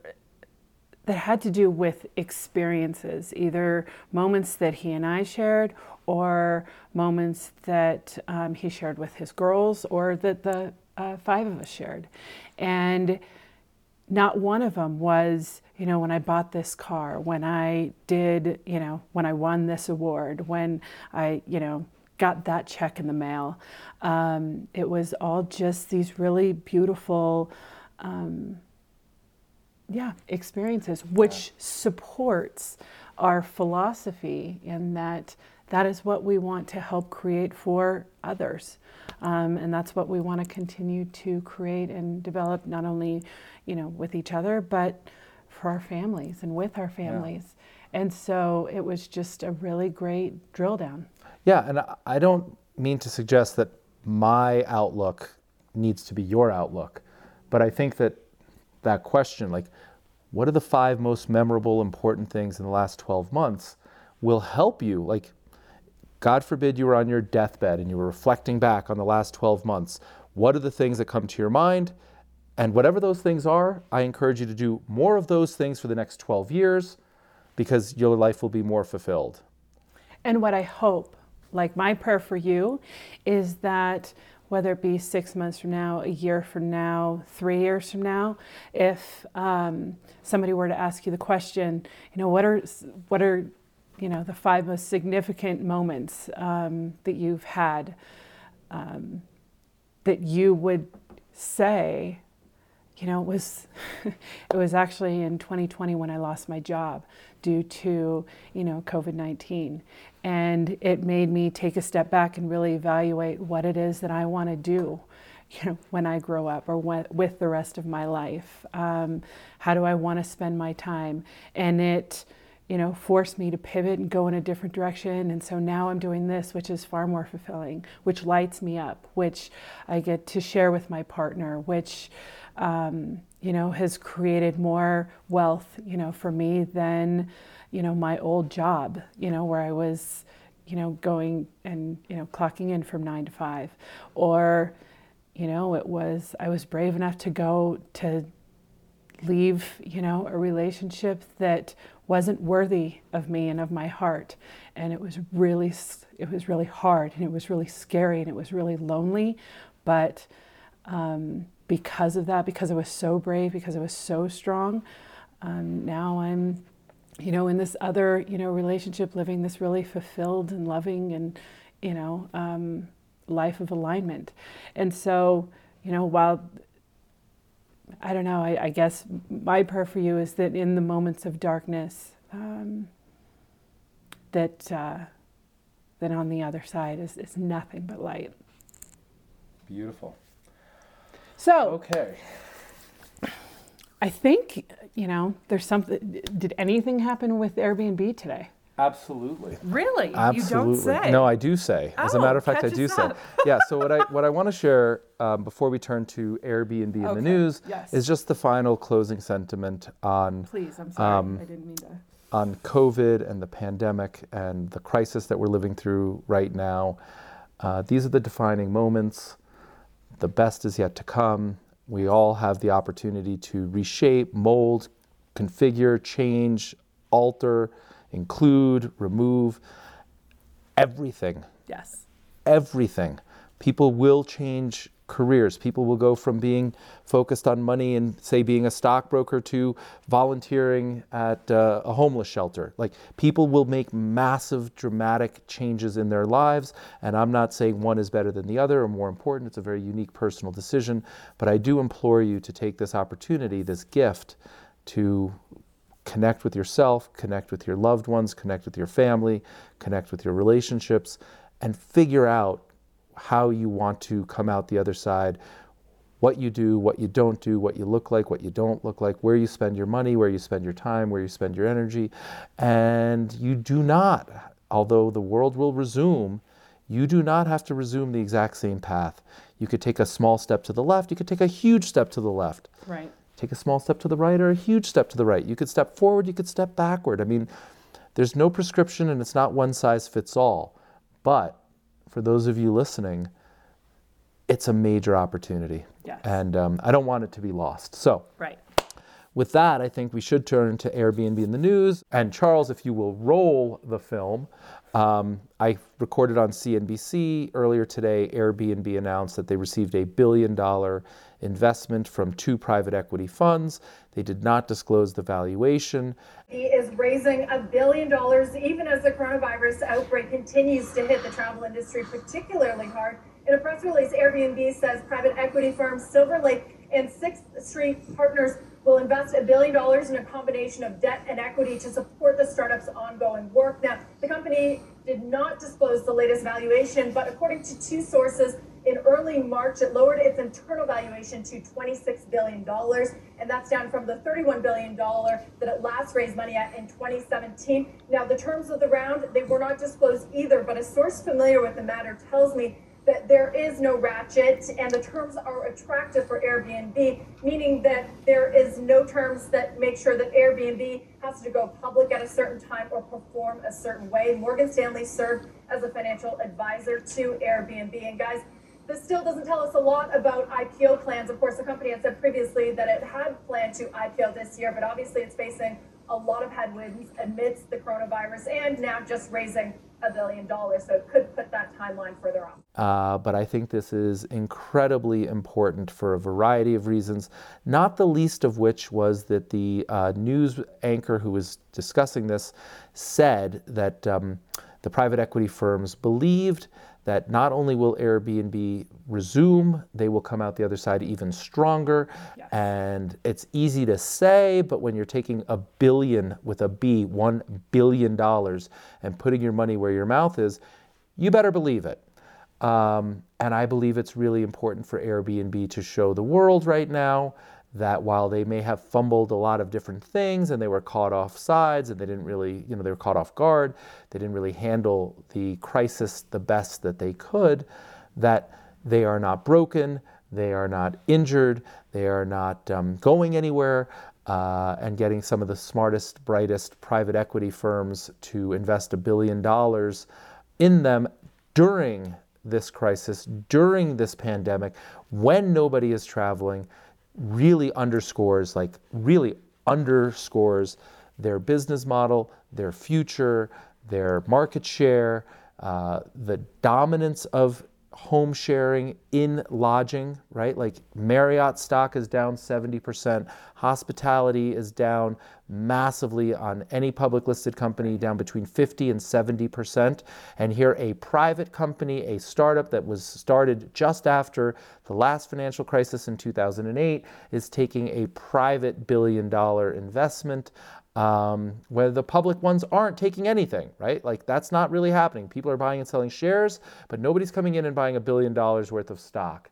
A: that had to do with experiences, either moments that he and I shared or moments that um, he shared with his girls or that the uh, five of us shared. And not one of them was, you know, when I bought this car, when I did, you know, when I won this award, when I, you know, got that check in the mail. Um, it was all just these really beautiful, um, yeah, experiences, which yeah. supports our philosophy in that that is what we want to help create for others. Um, and that's what we want to continue to create and develop, not only, you know, with each other, but for our families and with our families. Yeah. And so it was just a really great drill down.
B: Yeah, and I don't mean to suggest that my outlook needs to be your outlook, but I think that that question, like, what are the five most memorable, important things in the last 12 months, will help you. Like, God forbid you were on your deathbed and you were reflecting back on the last 12 months. What are the things that come to your mind? And whatever those things are, I encourage you to do more of those things for the next 12 years because your life will be more fulfilled.
A: And what I hope like my prayer for you is that whether it be six months from now, a year from now, three years from now, if um, somebody were to ask you the question, you know, what are what are you know the five most significant moments um, that you've had um, that you would say you know, it was it was actually in 2020 when I lost my job due to you know COVID-19, and it made me take a step back and really evaluate what it is that I want to do, you know, when I grow up or when, with the rest of my life. Um, how do I want to spend my time? And it you know, forced me to pivot and go in a different direction. And so now I'm doing this, which is far more fulfilling, which lights me up, which I get to share with my partner, which um, you know, has created more wealth, you know, for me than, you know, my old job, you know, where I was, you know, going and, you know, clocking in from nine to five. Or, you know, it was, I was brave enough to go to leave, you know, a relationship that wasn't worthy of me and of my heart. And it was really, it was really hard and it was really scary and it was really lonely. But, um, because of that, because I was so brave, because I was so strong, um, now I'm, you know, in this other, you know, relationship, living this really fulfilled and loving and, you know, um, life of alignment. And so, you know, while I don't know, I, I, guess my prayer for you is that in the moments of darkness, um, that uh, that on the other side is, is nothing but light.
B: Beautiful.
A: So,
B: okay.
A: I think, you know, there's something. Did anything happen with Airbnb today?
B: Absolutely.
A: Really?
B: Absolutely.
A: You don't say.
B: No, I do say. As
A: oh,
B: a matter of fact,
A: I
B: do
A: say.
B: yeah. So what I what I want to share um, before we turn to Airbnb in
A: okay.
B: the news
A: yes.
B: is just the final closing sentiment on.
A: Please, I'm sorry. Um, I didn't mean to.
B: On COVID and the pandemic and the crisis that we're living through right now, uh, these are the defining moments the best is yet to come. We all have the opportunity to reshape, mold, configure, change, alter, include, remove everything.
A: Yes.
B: Everything. People will change careers. People will go from being focused on money and, say, being a stockbroker to volunteering at uh, a homeless shelter. Like, people will make massive, dramatic changes in their lives. And I'm not saying one is better than the other or more important. It's a very unique personal decision. But I do implore you to take this opportunity, this gift, to connect with yourself, connect with your loved ones, connect with your family, connect with your relationships, and figure out how you want to come out the other side, what you do, what you don't do, what you look like, what you don't look like, where you spend your money, where you spend your time, where you spend your energy. And you do not, although the world will resume, you do not have to resume the exact same path. You could take a small step to the left, you could take a huge step to the left.
A: Right.
B: Take a small step to the right or a huge step to the right. You could step forward, you could step backward. I mean, there's no prescription and it's not one size fits all. But for those of you listening, it's a major opportunity.
A: Yes.
B: And um, I don't want it to be lost. So,
A: right.
B: with that, I think we should turn to Airbnb in the news. And Charles, if you will roll the film, um, I recorded on CNBC earlier today. Airbnb announced that they received a billion dollar investment from two private equity funds. They did not disclose the valuation.
C: He is raising a billion dollars even as the coronavirus outbreak continues to hit the travel industry particularly hard. In a press release, Airbnb says private equity firms Silver Lake and Sixth Street Partners will invest a billion dollars in a combination of debt and equity to support the startup's ongoing work. Now, the company did not disclose the latest valuation, but according to two sources, in early March, it lowered its internal valuation to $26 billion, and that's down from the $31 billion that it last raised money at in 2017. Now, the terms of the round, they were not disclosed either, but a source familiar with the matter tells me that there is no ratchet and the terms are attractive for Airbnb, meaning that there is no terms that make sure that Airbnb has to go public at a certain time or perform a certain way. Morgan Stanley served as a financial advisor to Airbnb. And guys, this still doesn't tell us a lot about IPO plans. Of course, the company had said previously that it had planned to IPO this year, but obviously it's facing a lot of headwinds amidst the coronavirus and now just raising a billion dollars. So it could put that timeline further off.
B: Uh, but I think this is incredibly important for a variety of reasons, not the least of which was that the uh, news anchor who was discussing this said that um, the private equity firms believed that not only will Airbnb resume, they will come out the other side even stronger. Yes. And it's easy to say, but when you're taking a billion with a B, one billion dollars, and putting your money where your mouth is, you better believe it. Um, and I believe it's really important for Airbnb to show the world right now that while they may have fumbled a lot of different things and they were caught off sides and they didn't really, you know, they were caught off guard, they didn't really handle the crisis the best that they could, that they are not broken, they are not injured, they are not um, going anywhere. Uh, and getting some of the smartest, brightest private equity firms to invest a billion dollars in them during this crisis, during this pandemic, when nobody is traveling, really underscores, like, really underscores their business model, their future, their market share, uh, the dominance of home sharing in lodging, right? Like Marriott stock is down 70%, hospitality is down massively on any public listed company, down between 50 and 70%. And here, a private company, a startup that was started just after the last financial crisis in 2008, is taking a private billion dollar investment um, where the public ones aren't taking anything, right? Like that's not really happening. People are buying and selling shares, but nobody's coming in and buying a billion dollars worth of stock.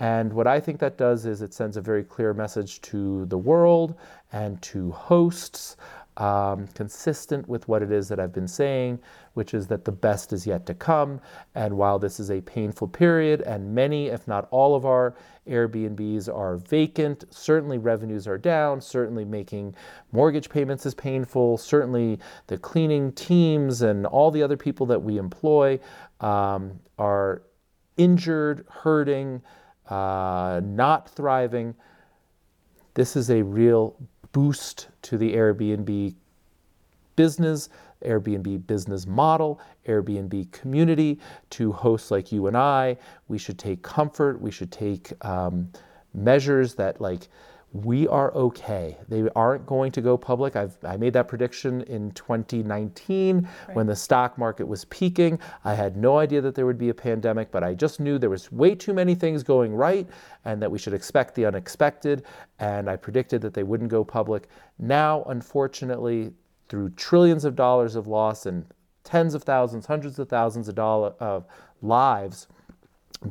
B: And what I think that does is it sends a very clear message to the world and to hosts um, consistent with what it is that I've been saying, which is that the best is yet to come. And while this is a painful period, and many, if not all of our Airbnbs are vacant, certainly revenues are down, certainly making mortgage payments is painful, certainly the cleaning teams and all the other people that we employ um, are injured, hurting, uh, not thriving. This is a real boost to the Airbnb business, Airbnb business model, Airbnb community to hosts like you and I. We should take comfort. We should take um, measures that like we are okay. They aren't going to go public. I've, I made that prediction in 2019 right. when the stock market was peaking. I had no idea that there would be a pandemic, but I just knew there was way too many things going right and that we should expect the unexpected. And I predicted that they wouldn't go public. Now, unfortunately, through trillions of dollars of loss and tens of thousands, hundreds of thousands of dollar of lives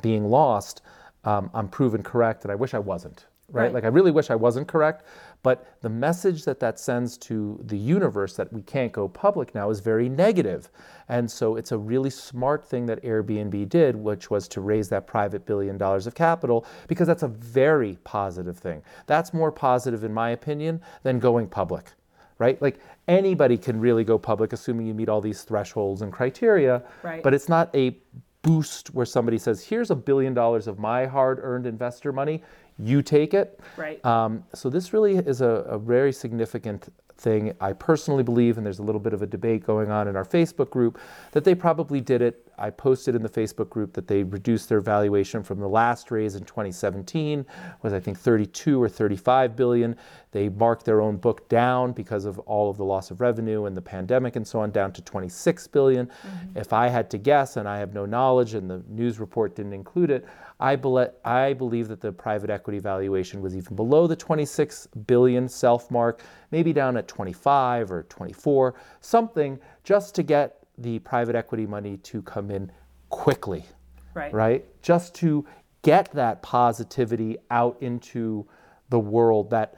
B: being lost, um, I'm proven correct, and I wish I wasn't right? right? Like I really wish I wasn't correct, but the message that that sends to the universe that we can't go public now is very negative. And so it's a really smart thing that Airbnb did, which was to raise that private billion dollars of capital because that's a very positive thing. That's more positive in my opinion than going public. Right? Like anybody can really go public assuming you meet all these thresholds and criteria, right. but it's not a boost where somebody says, here's a billion dollars of my hard earned investor money you take it.
A: Right.
B: Um, so this really is a, a very significant thing. I personally believe, and there's a little bit of a debate going on in our Facebook group, that they probably did it. I posted in the Facebook group that they reduced their valuation from the last raise in 2017 was I think 32 or 35 billion. They marked their own book down because of all of the loss of revenue and the pandemic and so on down to 26 billion. Mm-hmm. If I had to guess, and I have no knowledge, and the news report didn't include it, I, I believe that the private equity valuation was even below the 26 billion self mark, maybe down at 25 or 24, something just to get the private equity money to come in quickly.
A: Right.
B: Right? Just to get that positivity out into the world, that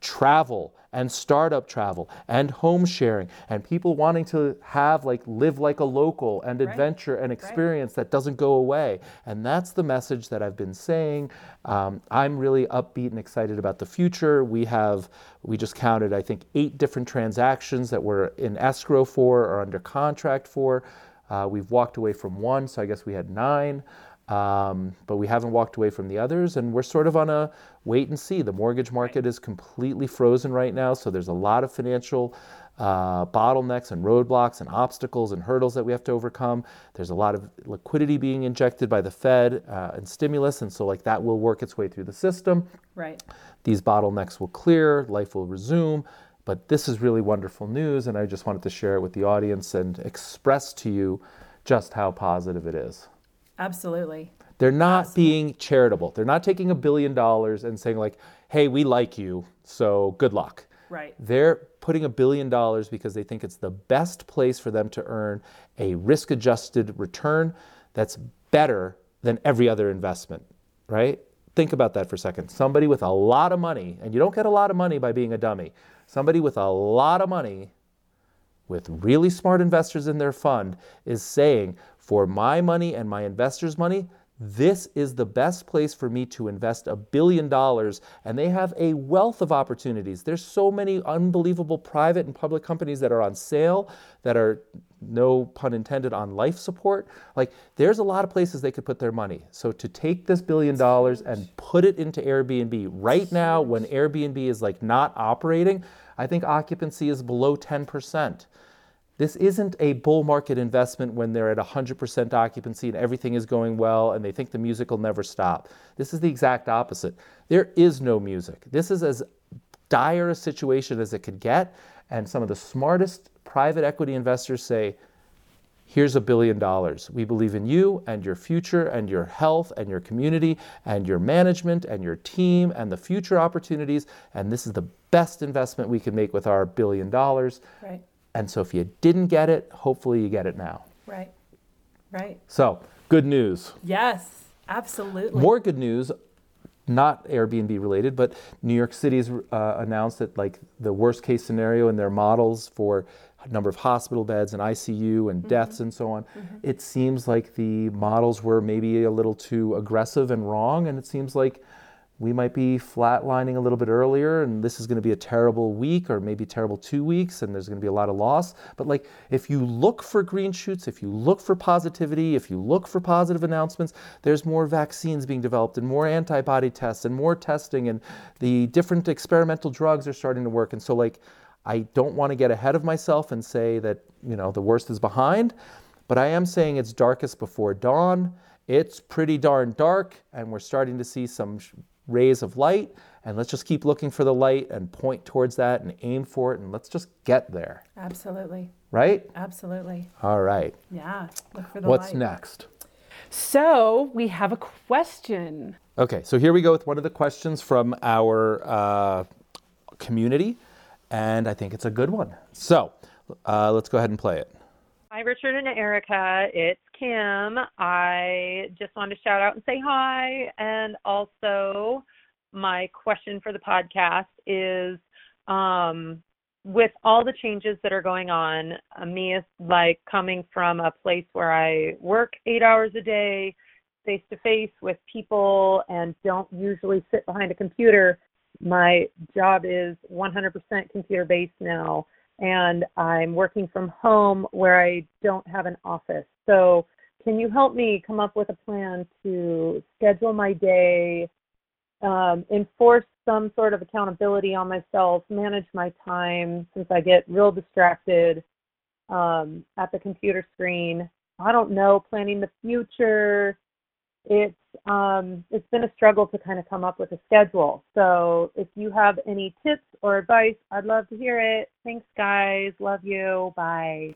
B: travel and startup travel and home sharing and people wanting to have like live like a local and right. adventure and experience right. that doesn't go away. And that's the message that i've been saying. Um, i'm really upbeat and excited about the future. We have we just counted i think eight different transactions that we're in escrow for or under contract for. Uh, we've walked away from one so i guess we had nine um, but we haven't walked away from the others, and we're sort of on a wait and see. The mortgage market is completely frozen right now, so there's a lot of financial uh, bottlenecks and roadblocks and obstacles and hurdles that we have to overcome. There's a lot of liquidity being injected by the Fed uh, and stimulus, and so like that will work its way through the system.
A: Right.
B: These bottlenecks will clear, life will resume. But this is really wonderful news, and I just wanted to share it with the audience and express to you just how positive it is.
A: Absolutely.
B: They're not Absolutely. being charitable. They're not taking a billion dollars and saying, like, hey, we like you, so good luck.
A: Right.
B: They're putting a billion dollars because they think it's the best place for them to earn a risk adjusted return that's better than every other investment, right? Think about that for a second. Somebody with a lot of money, and you don't get a lot of money by being a dummy, somebody with a lot of money with really smart investors in their fund is saying, for my money and my investors' money, this is the best place for me to invest a billion dollars. And they have a wealth of opportunities. There's so many unbelievable private and public companies that are on sale, that are, no pun intended, on life support. Like, there's a lot of places they could put their money. So, to take this billion dollars and put it into Airbnb right now, when Airbnb is like not operating, I think occupancy is below 10%. This isn't a bull market investment when they're at 100% occupancy and everything is going well and they think the music will never stop. This is the exact opposite. There is no music. This is as dire a situation as it could get. And some of the smartest private equity investors say, here's a billion dollars. We believe in you and your future and your health and your community and your management and your team and the future opportunities. And this is the best investment we can make with our billion dollars.
A: Right.
B: And so if you didn't get it, hopefully you get it now.
A: Right. Right.
B: So, good news.
A: Yes, absolutely.
B: More good news, not Airbnb related, but New York City's uh, announced that like the worst case scenario in their models for number of hospital beds and ICU and mm-hmm. deaths and so on. Mm-hmm. It seems like the models were maybe a little too aggressive and wrong, and it seems like we might be flatlining a little bit earlier and this is going to be a terrible week or maybe terrible two weeks and there's going to be a lot of loss. But like if you look for green shoots if you look for positivity if you look for positive announcements there's more vaccines being developed and more antibody tests and more testing and the different experimental drugs are starting to work. And so like i don't want to get ahead of myself and say that you know the worst is behind but i am saying it's darkest before dawn. It's pretty darn dark and we're starting to see some rays of light and let's just keep looking for the light and point towards that and aim for it and let's just get there.
A: Absolutely.
B: Right?
A: Absolutely.
B: All right.
A: Yeah. Look for the light.
B: What's
A: light.
B: next?
A: So we have a question.
B: Okay, so here we go with one of the questions from our uh, community, and I think it's a good one. So uh, let's go ahead and play it.
D: Hi, Richard and Erica. It's Kim. I just wanted to shout out and say hi. And also, my question for the podcast is um, with all the changes that are going on, me is like coming from a place where I work eight hours a day, face to face with people, and don't usually sit behind a computer. My job is 100% computer based now and I'm working from home where I don't have an office. So, can you help me come up with a plan to schedule my day um, enforce some sort of accountability on myself, manage my time since I get real distracted um, at the computer screen. I don't know, planning the future. It's um, it's been a struggle to kind of come up with a schedule. So if you have any tips or advice, I'd love to hear it. Thanks, guys. Love you. Bye.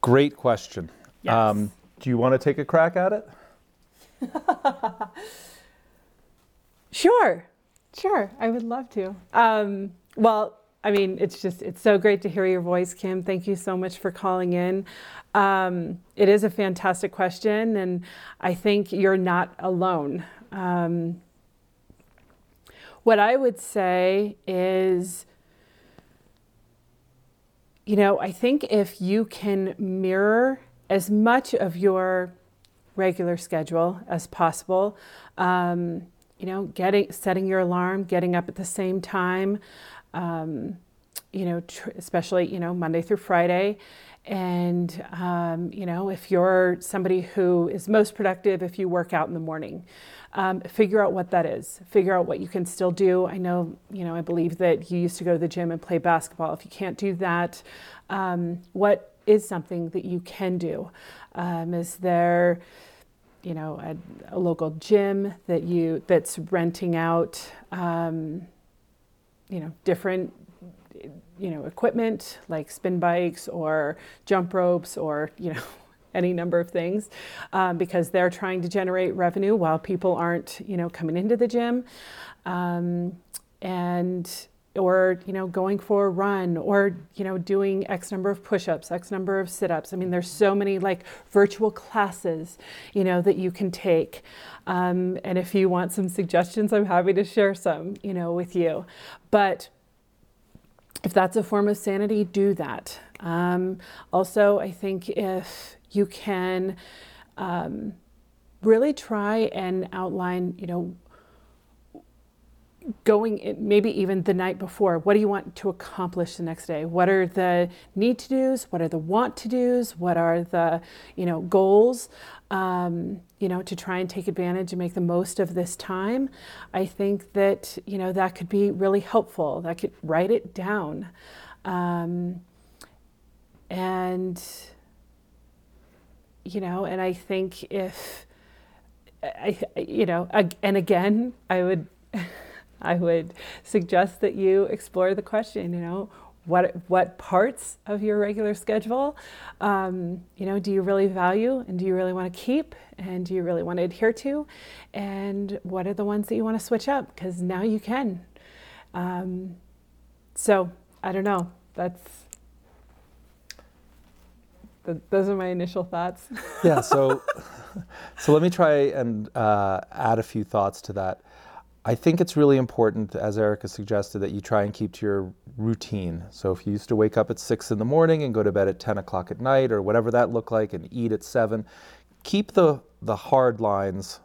B: Great question. Yes. Um, do you want to take a crack at it?
A: sure, sure. I would love to. Um, well, I mean, it's just, it's so great to hear your voice, Kim. Thank you so much for calling in. Um, it is a fantastic question, and I think you're not alone. Um, what I would say is, you know, I think if you can mirror as much of your regular schedule as possible, um, you know, getting setting your alarm, getting up at the same time, um, you know, tr- especially you know Monday through Friday, and um, you know if you're somebody who is most productive if you work out in the morning. Um, figure out what that is. Figure out what you can still do. I know, you know, I believe that you used to go to the gym and play basketball. If you can't do that, um, what is something that you can do? Um, is there, you know, a, a, local gym that you that's renting out, um, you know, different, you know, equipment like spin bikes or jump ropes or you know any number of things um, because they're trying to generate revenue while people aren't, you know, coming into the gym. Um, and or you know going for a run or you know doing x number of push-ups x number of sit-ups. I mean there's so many like virtual classes you know that you can take. Um, and if you want some suggestions i'm happy to share some you know with you. But if that's a form of sanity do that. Um, also i think if you can um, really try and outline, you know, going in, maybe even the night before what do you want to accomplish the next day? What are the need to do's what are the want to do's what are the you know goals? Um, you know to try and take advantage and make the most of this time. I think that you know that could be really helpful. That could write it down. Um, and you know, and I think if I, you know, and again, I would, I would suggest that you explore the question, you know, what what parts of your regular schedule, um, you know, do you really value and do you really want to keep and do you really want to adhere to, and what are the ones that you want to switch up because now you can. Um, so I don't know. That's those are my initial thoughts.
B: yeah. So, so let me try and uh, add a few thoughts to that. I think it's really important, as Erica suggested, that you try and keep to your routine. So if you used to wake up at six in the morning and go to bed at 10 o'clock at night or whatever that looked like and eat at seven, keep the, the hard lines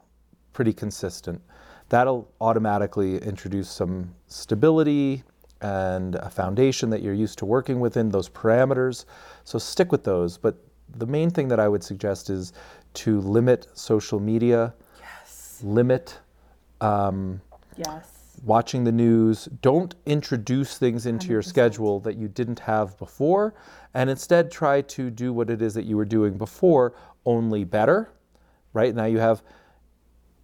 B: pretty consistent. That'll automatically introduce some stability and a foundation that you're used to working within, those parameters. So stick with those. But the main thing that I would suggest is to limit social media,
A: yes.
B: limit um,
A: yes.
B: watching the news. Don't introduce things into 100%. your schedule that you didn't have before, and instead try to do what it is that you were doing before, only better. Right now, you have,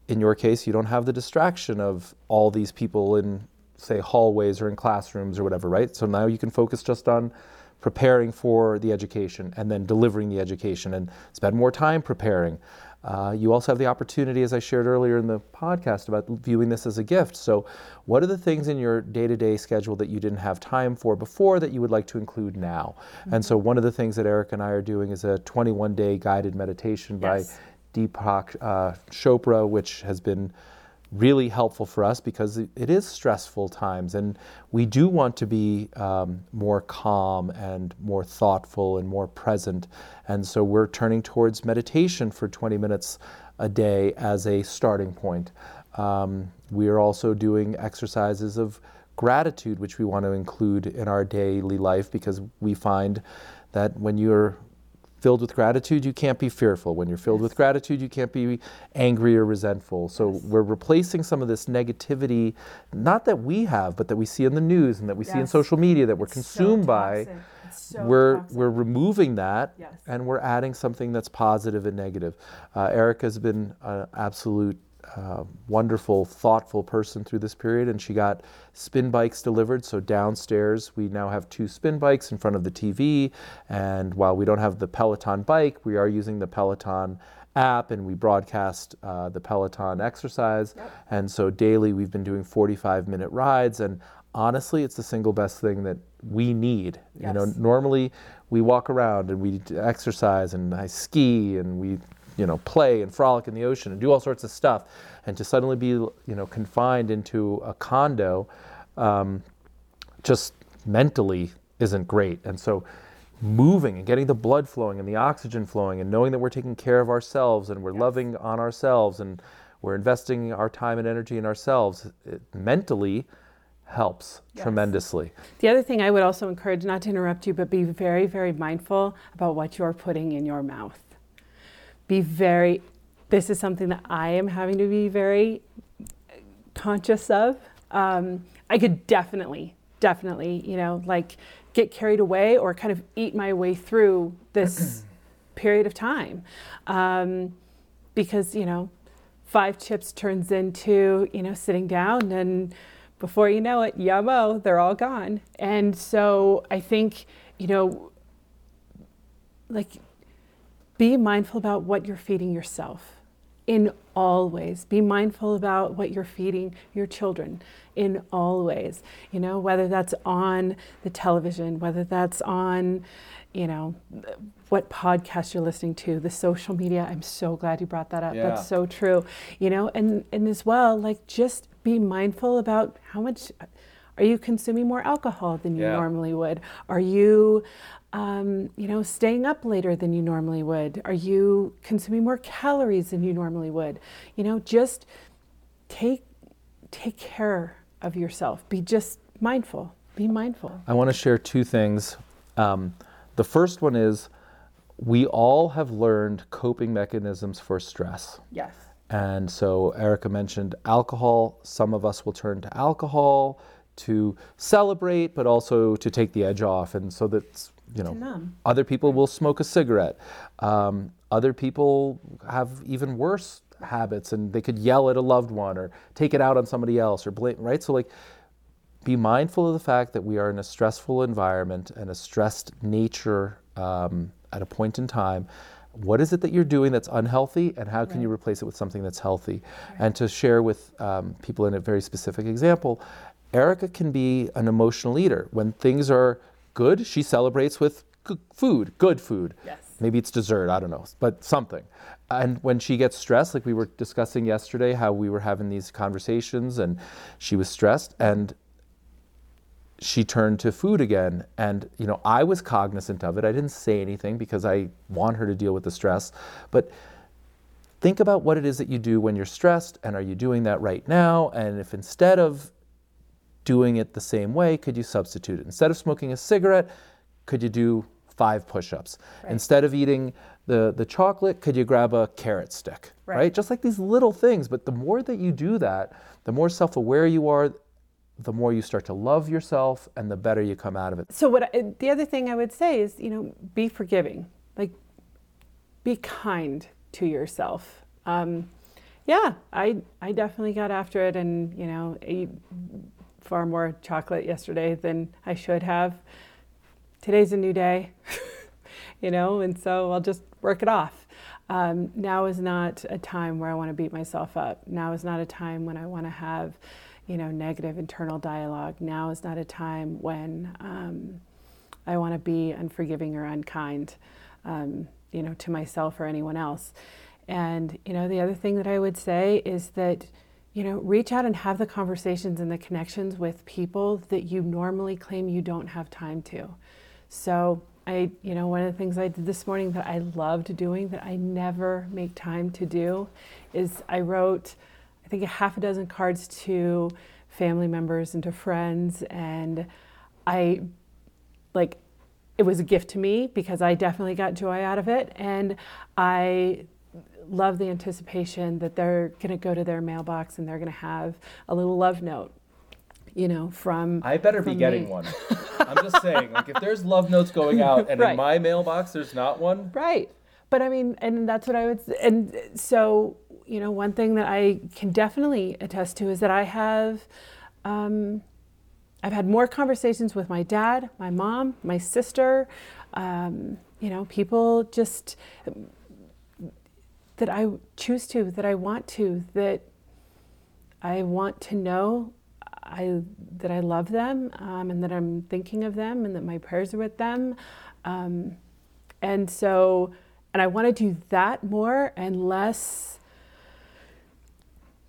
B: in your case, you don't have the distraction of all these people in, say, hallways or in classrooms or whatever, right? So now you can focus just on preparing for the education and then delivering the education and spend more time preparing. Uh, you also have the opportunity, as I shared earlier in the podcast, about viewing this as a gift. So, what are the things in your day to day schedule that you didn't have time for before that you would like to include now? Mm-hmm. And so, one of the things that Erica and I are doing is a 21 day guided meditation yes. by Deepak uh, Chopra, which has been really helpful for us because it is stressful times and we do want to be um, more calm and more thoughtful and more present. And so we're turning towards meditation for 20 minutes a day as a starting point. Um, we are also doing exercises of gratitude, which we want to include in our daily life because we find that when you're filled with gratitude, you can't be fearful. When you're filled yes. with gratitude, you can't be angry or resentful. So yes. we're replacing some of this negativity, not that we have, but that we see in the news and that we yes. see in social media that we're it's consumed so by. So we're toxic. we're removing that yes. and we're adding something that's positive and negative. Uh, Erica's been an absolute uh, wonderful, thoughtful person through this period, and she got spin bikes delivered. So downstairs, we now have two spin bikes in front of the TV. And while we don't have the Peloton bike, we are using the Peloton app and we broadcast uh, the Peloton exercise. Yep. And so daily, we've been doing 45 minute rides. And honestly, it's the single best thing that we need. Yes. You know, normally we walk around and we exercise and I ski and we you know, play and frolic in the ocean and do all sorts of stuff, and to suddenly be, you know, confined into a condo, um, just mentally isn't great. And so, moving and getting the blood flowing and the oxygen flowing, and knowing that we're taking care of ourselves and we're loving on ourselves and we're investing our time and energy in ourselves, it mentally helps yes. tremendously.
A: The other thing I would also encourage, not to interrupt you, but be very, very mindful about what you're putting in your mouth be very, this is something that I am having to be very conscious of. Um, I could definitely, definitely, you know, like get carried away or kind of eat my way through this period of time. Um, because, you know, five chips turns into, you know, sitting down and before you know it, yummo, they're all gone. And so I think, you know, like be mindful about what you're feeding yourself in all ways. Be mindful about what you're feeding your children in all ways. You know, whether that's on the television, whether that's on, you know, what podcast you're listening to, the social media. I'm so glad you brought that up. Yeah. That's so true. You know, and and as well, like just be mindful about how much are you consuming more alcohol than you yeah. normally would? Are you um, you know, staying up later than you normally would? Are you consuming more calories than you normally would? You know, just take take care of yourself. Be just mindful. Be mindful.
B: I want to share two things. Um, the first one is we all have learned coping mechanisms for stress.
A: Yes.
B: And so Erica mentioned alcohol. Some of us will turn to alcohol to celebrate, but also to take the edge off. And so that's you know, other people will smoke a cigarette. Um, other people have even worse habits, and they could yell at a loved one or take it out on somebody else or blame. Right. So like, be mindful of the fact that we are in a stressful environment and a stressed nature um, at a point in time. What is it that you're doing that's unhealthy, and how can right. you replace it with something that's healthy? Right. And to share with um, people in a very specific example, Erica can be an emotional eater when things are good, she celebrates with food, good food.
A: Yes.
B: Maybe it's dessert, I don't know, but something. And when she gets stressed, like we were discussing yesterday, how we were having these conversations and she was stressed and she turned to food again. And, you know, I was cognizant of it. I didn't say anything because I want her to deal with the stress. But think about what it is that you do when you're stressed and are you doing that right now? And if instead of doing it the same way, could you substitute it? Instead of smoking a cigarette, could you do five push ups? Right. Instead of eating the, the chocolate, could you grab a carrot stick? Right. right. Just like these little things. But the more that you do that, the more self aware you are, the more you start to love yourself and the better you come out of it.
A: So, what I, the other thing I would say is, you know, be forgiving. Like, be kind to yourself. Um, yeah, I I definitely got after it and you know far more chocolate yesterday than I should have. Today's a new day, you know, and so I'll just work it off. Um, now is not a time where I want to beat myself up. Now is not a time when I want to have, you know, negative internal dialogue. Now is not a time when um, I want to be unforgiving or unkind, um, you know, to myself or anyone else. And, you know, the other thing that I would say is that you know, reach out and have the conversations and the connections with people that you normally claim you don't have time to. So, I, you know, one of the things I did this morning that I loved doing that I never make time to do is I wrote, I think, a half a dozen cards to family members and to friends. And I, like, it was a gift to me because I definitely got joy out of it. And I love the anticipation that they're going to go to their mailbox and they're going to have a little love note you know, from.
B: I better
A: from
B: be getting
A: me.
B: one. I'm just saying, like, if there's love notes going out and
A: Right.
B: in my mailbox there's not one,
A: Right. But I mean, and that's what I would, and so, you know, one thing that I can definitely attest to is that I have, um, I've had more conversations with my dad, my mom, my sister, um, you know, people just that I choose to, that I want to, that I want to know I that I love them um, and that I'm thinking of them and that my prayers are with them. Um, and so, and I want to do that more and less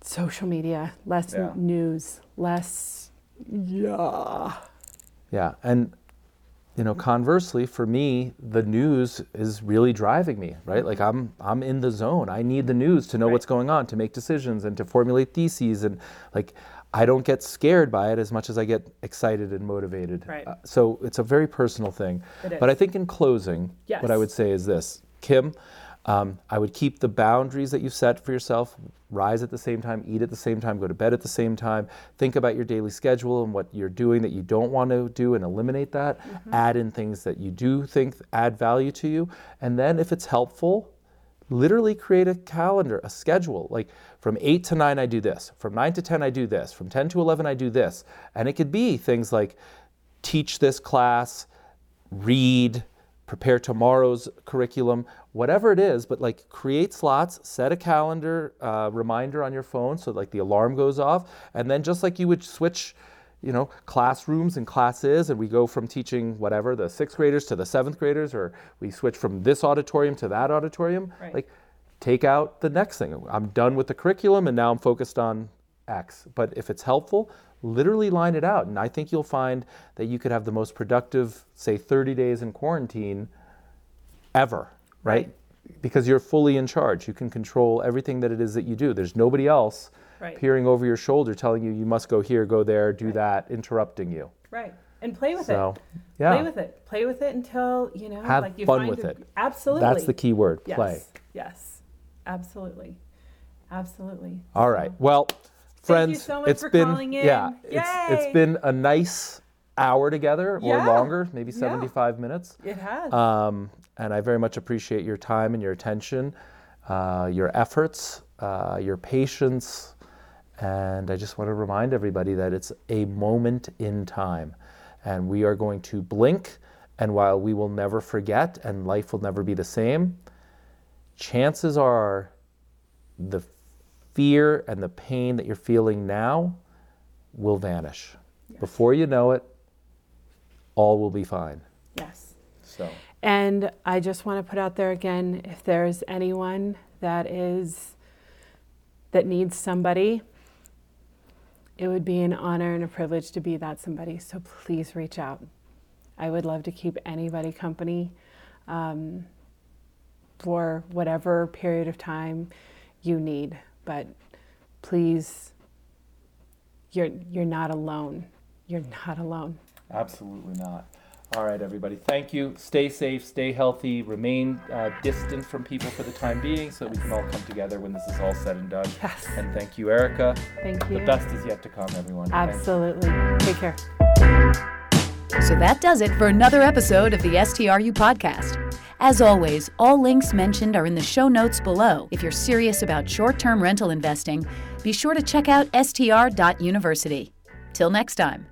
A: social media, less
B: Yeah.
A: news, less, yeah.
B: Yeah, and you know, conversely, for me, the news is really driving me, right? Like I'm I'm in the zone. I need the news to know
A: Right.
B: what's going on, to make decisions and to formulate theses and like I don't get scared by it as much as I get excited and motivated.
A: Right.
B: Uh, so it's a very personal thing.
A: It
B: But I think in closing, what I would say is this, Kim, um, I would keep the boundaries that you set for yourself. Rise at the same time, eat at the same time, go to bed at the same time. Think about your daily schedule and what you're doing that you don't want to do and eliminate that. Add in things that you do think add value to you. And then, if it's helpful, literally create a calendar, a schedule. Like from 8 to 9, I do this. From 9 to 10, I do this. From 10 to 11, I do this. And it could be things like teach this class, read, prepare tomorrow's curriculum, whatever it is, but like create slots, set a calendar uh, reminder on your phone so like the alarm goes off, and then just like you would switch, you know, classrooms and classes, and we go from teaching whatever the sixth graders to the seventh graders, or we switch from this auditorium to that auditorium,
A: Right.
B: like take out the next thing. I'm done with the curriculum and now I'm focused on X. But if it's helpful, literally line it out. And I think you'll find that you could have the most productive, say, 30 days in quarantine ever, right? Because you're fully in charge. You can control everything that it is that you do. There's nobody else
A: Right.
B: peering over your shoulder telling you you must go here, go there, do that, interrupting you.
A: Right. And play with
B: So,
A: it.
B: yeah.
A: Play with it. Play with it until, you know,
B: Have
A: like you
B: fun
A: find
B: with
A: a-
B: it.
A: Absolutely.
B: That's the key word,
A: yes.
B: play.
A: Yes. Absolutely. Absolutely.
B: All right. Well, friends,
A: you so much
B: it's
A: for
B: been
A: calling in.
B: yeah, it's it's been a nice hour together or
A: Yeah.
B: longer, maybe
A: Yeah.
B: 75 minutes.
A: It has.
B: Um, and I very much appreciate your time and your attention, uh, your efforts, uh, your patience. And I just want to remind everybody that it's a moment in time. And we are going to blink. And while we will never forget and life will never be the same, chances are the fear and the pain that you're feeling now will vanish. Before you know it, all will be fine.
A: yes.
B: So.
A: And I just want to put out there again if there's anyone that is that needs somebody, it would be an honor and a privilege to be that somebody. So please reach out. I would love to keep anybody company um, for whatever period of time you need. But please, you're you're not alone. You're not alone.
B: Absolutely not. All right, everybody. Thank you. Stay safe, stay healthy, remain uh, distant from people for the time being so we can all come together when this is all said and done.
A: Yes.
B: And thank you, Erica.
A: Thank you.
B: The best is yet to come, everyone.
A: Absolutely. Take care.
E: So that does it for another episode of the STRU podcast. As always, all links mentioned are in the show notes below. If you're serious about short term rental investing, be sure to check out str.university. Till next time.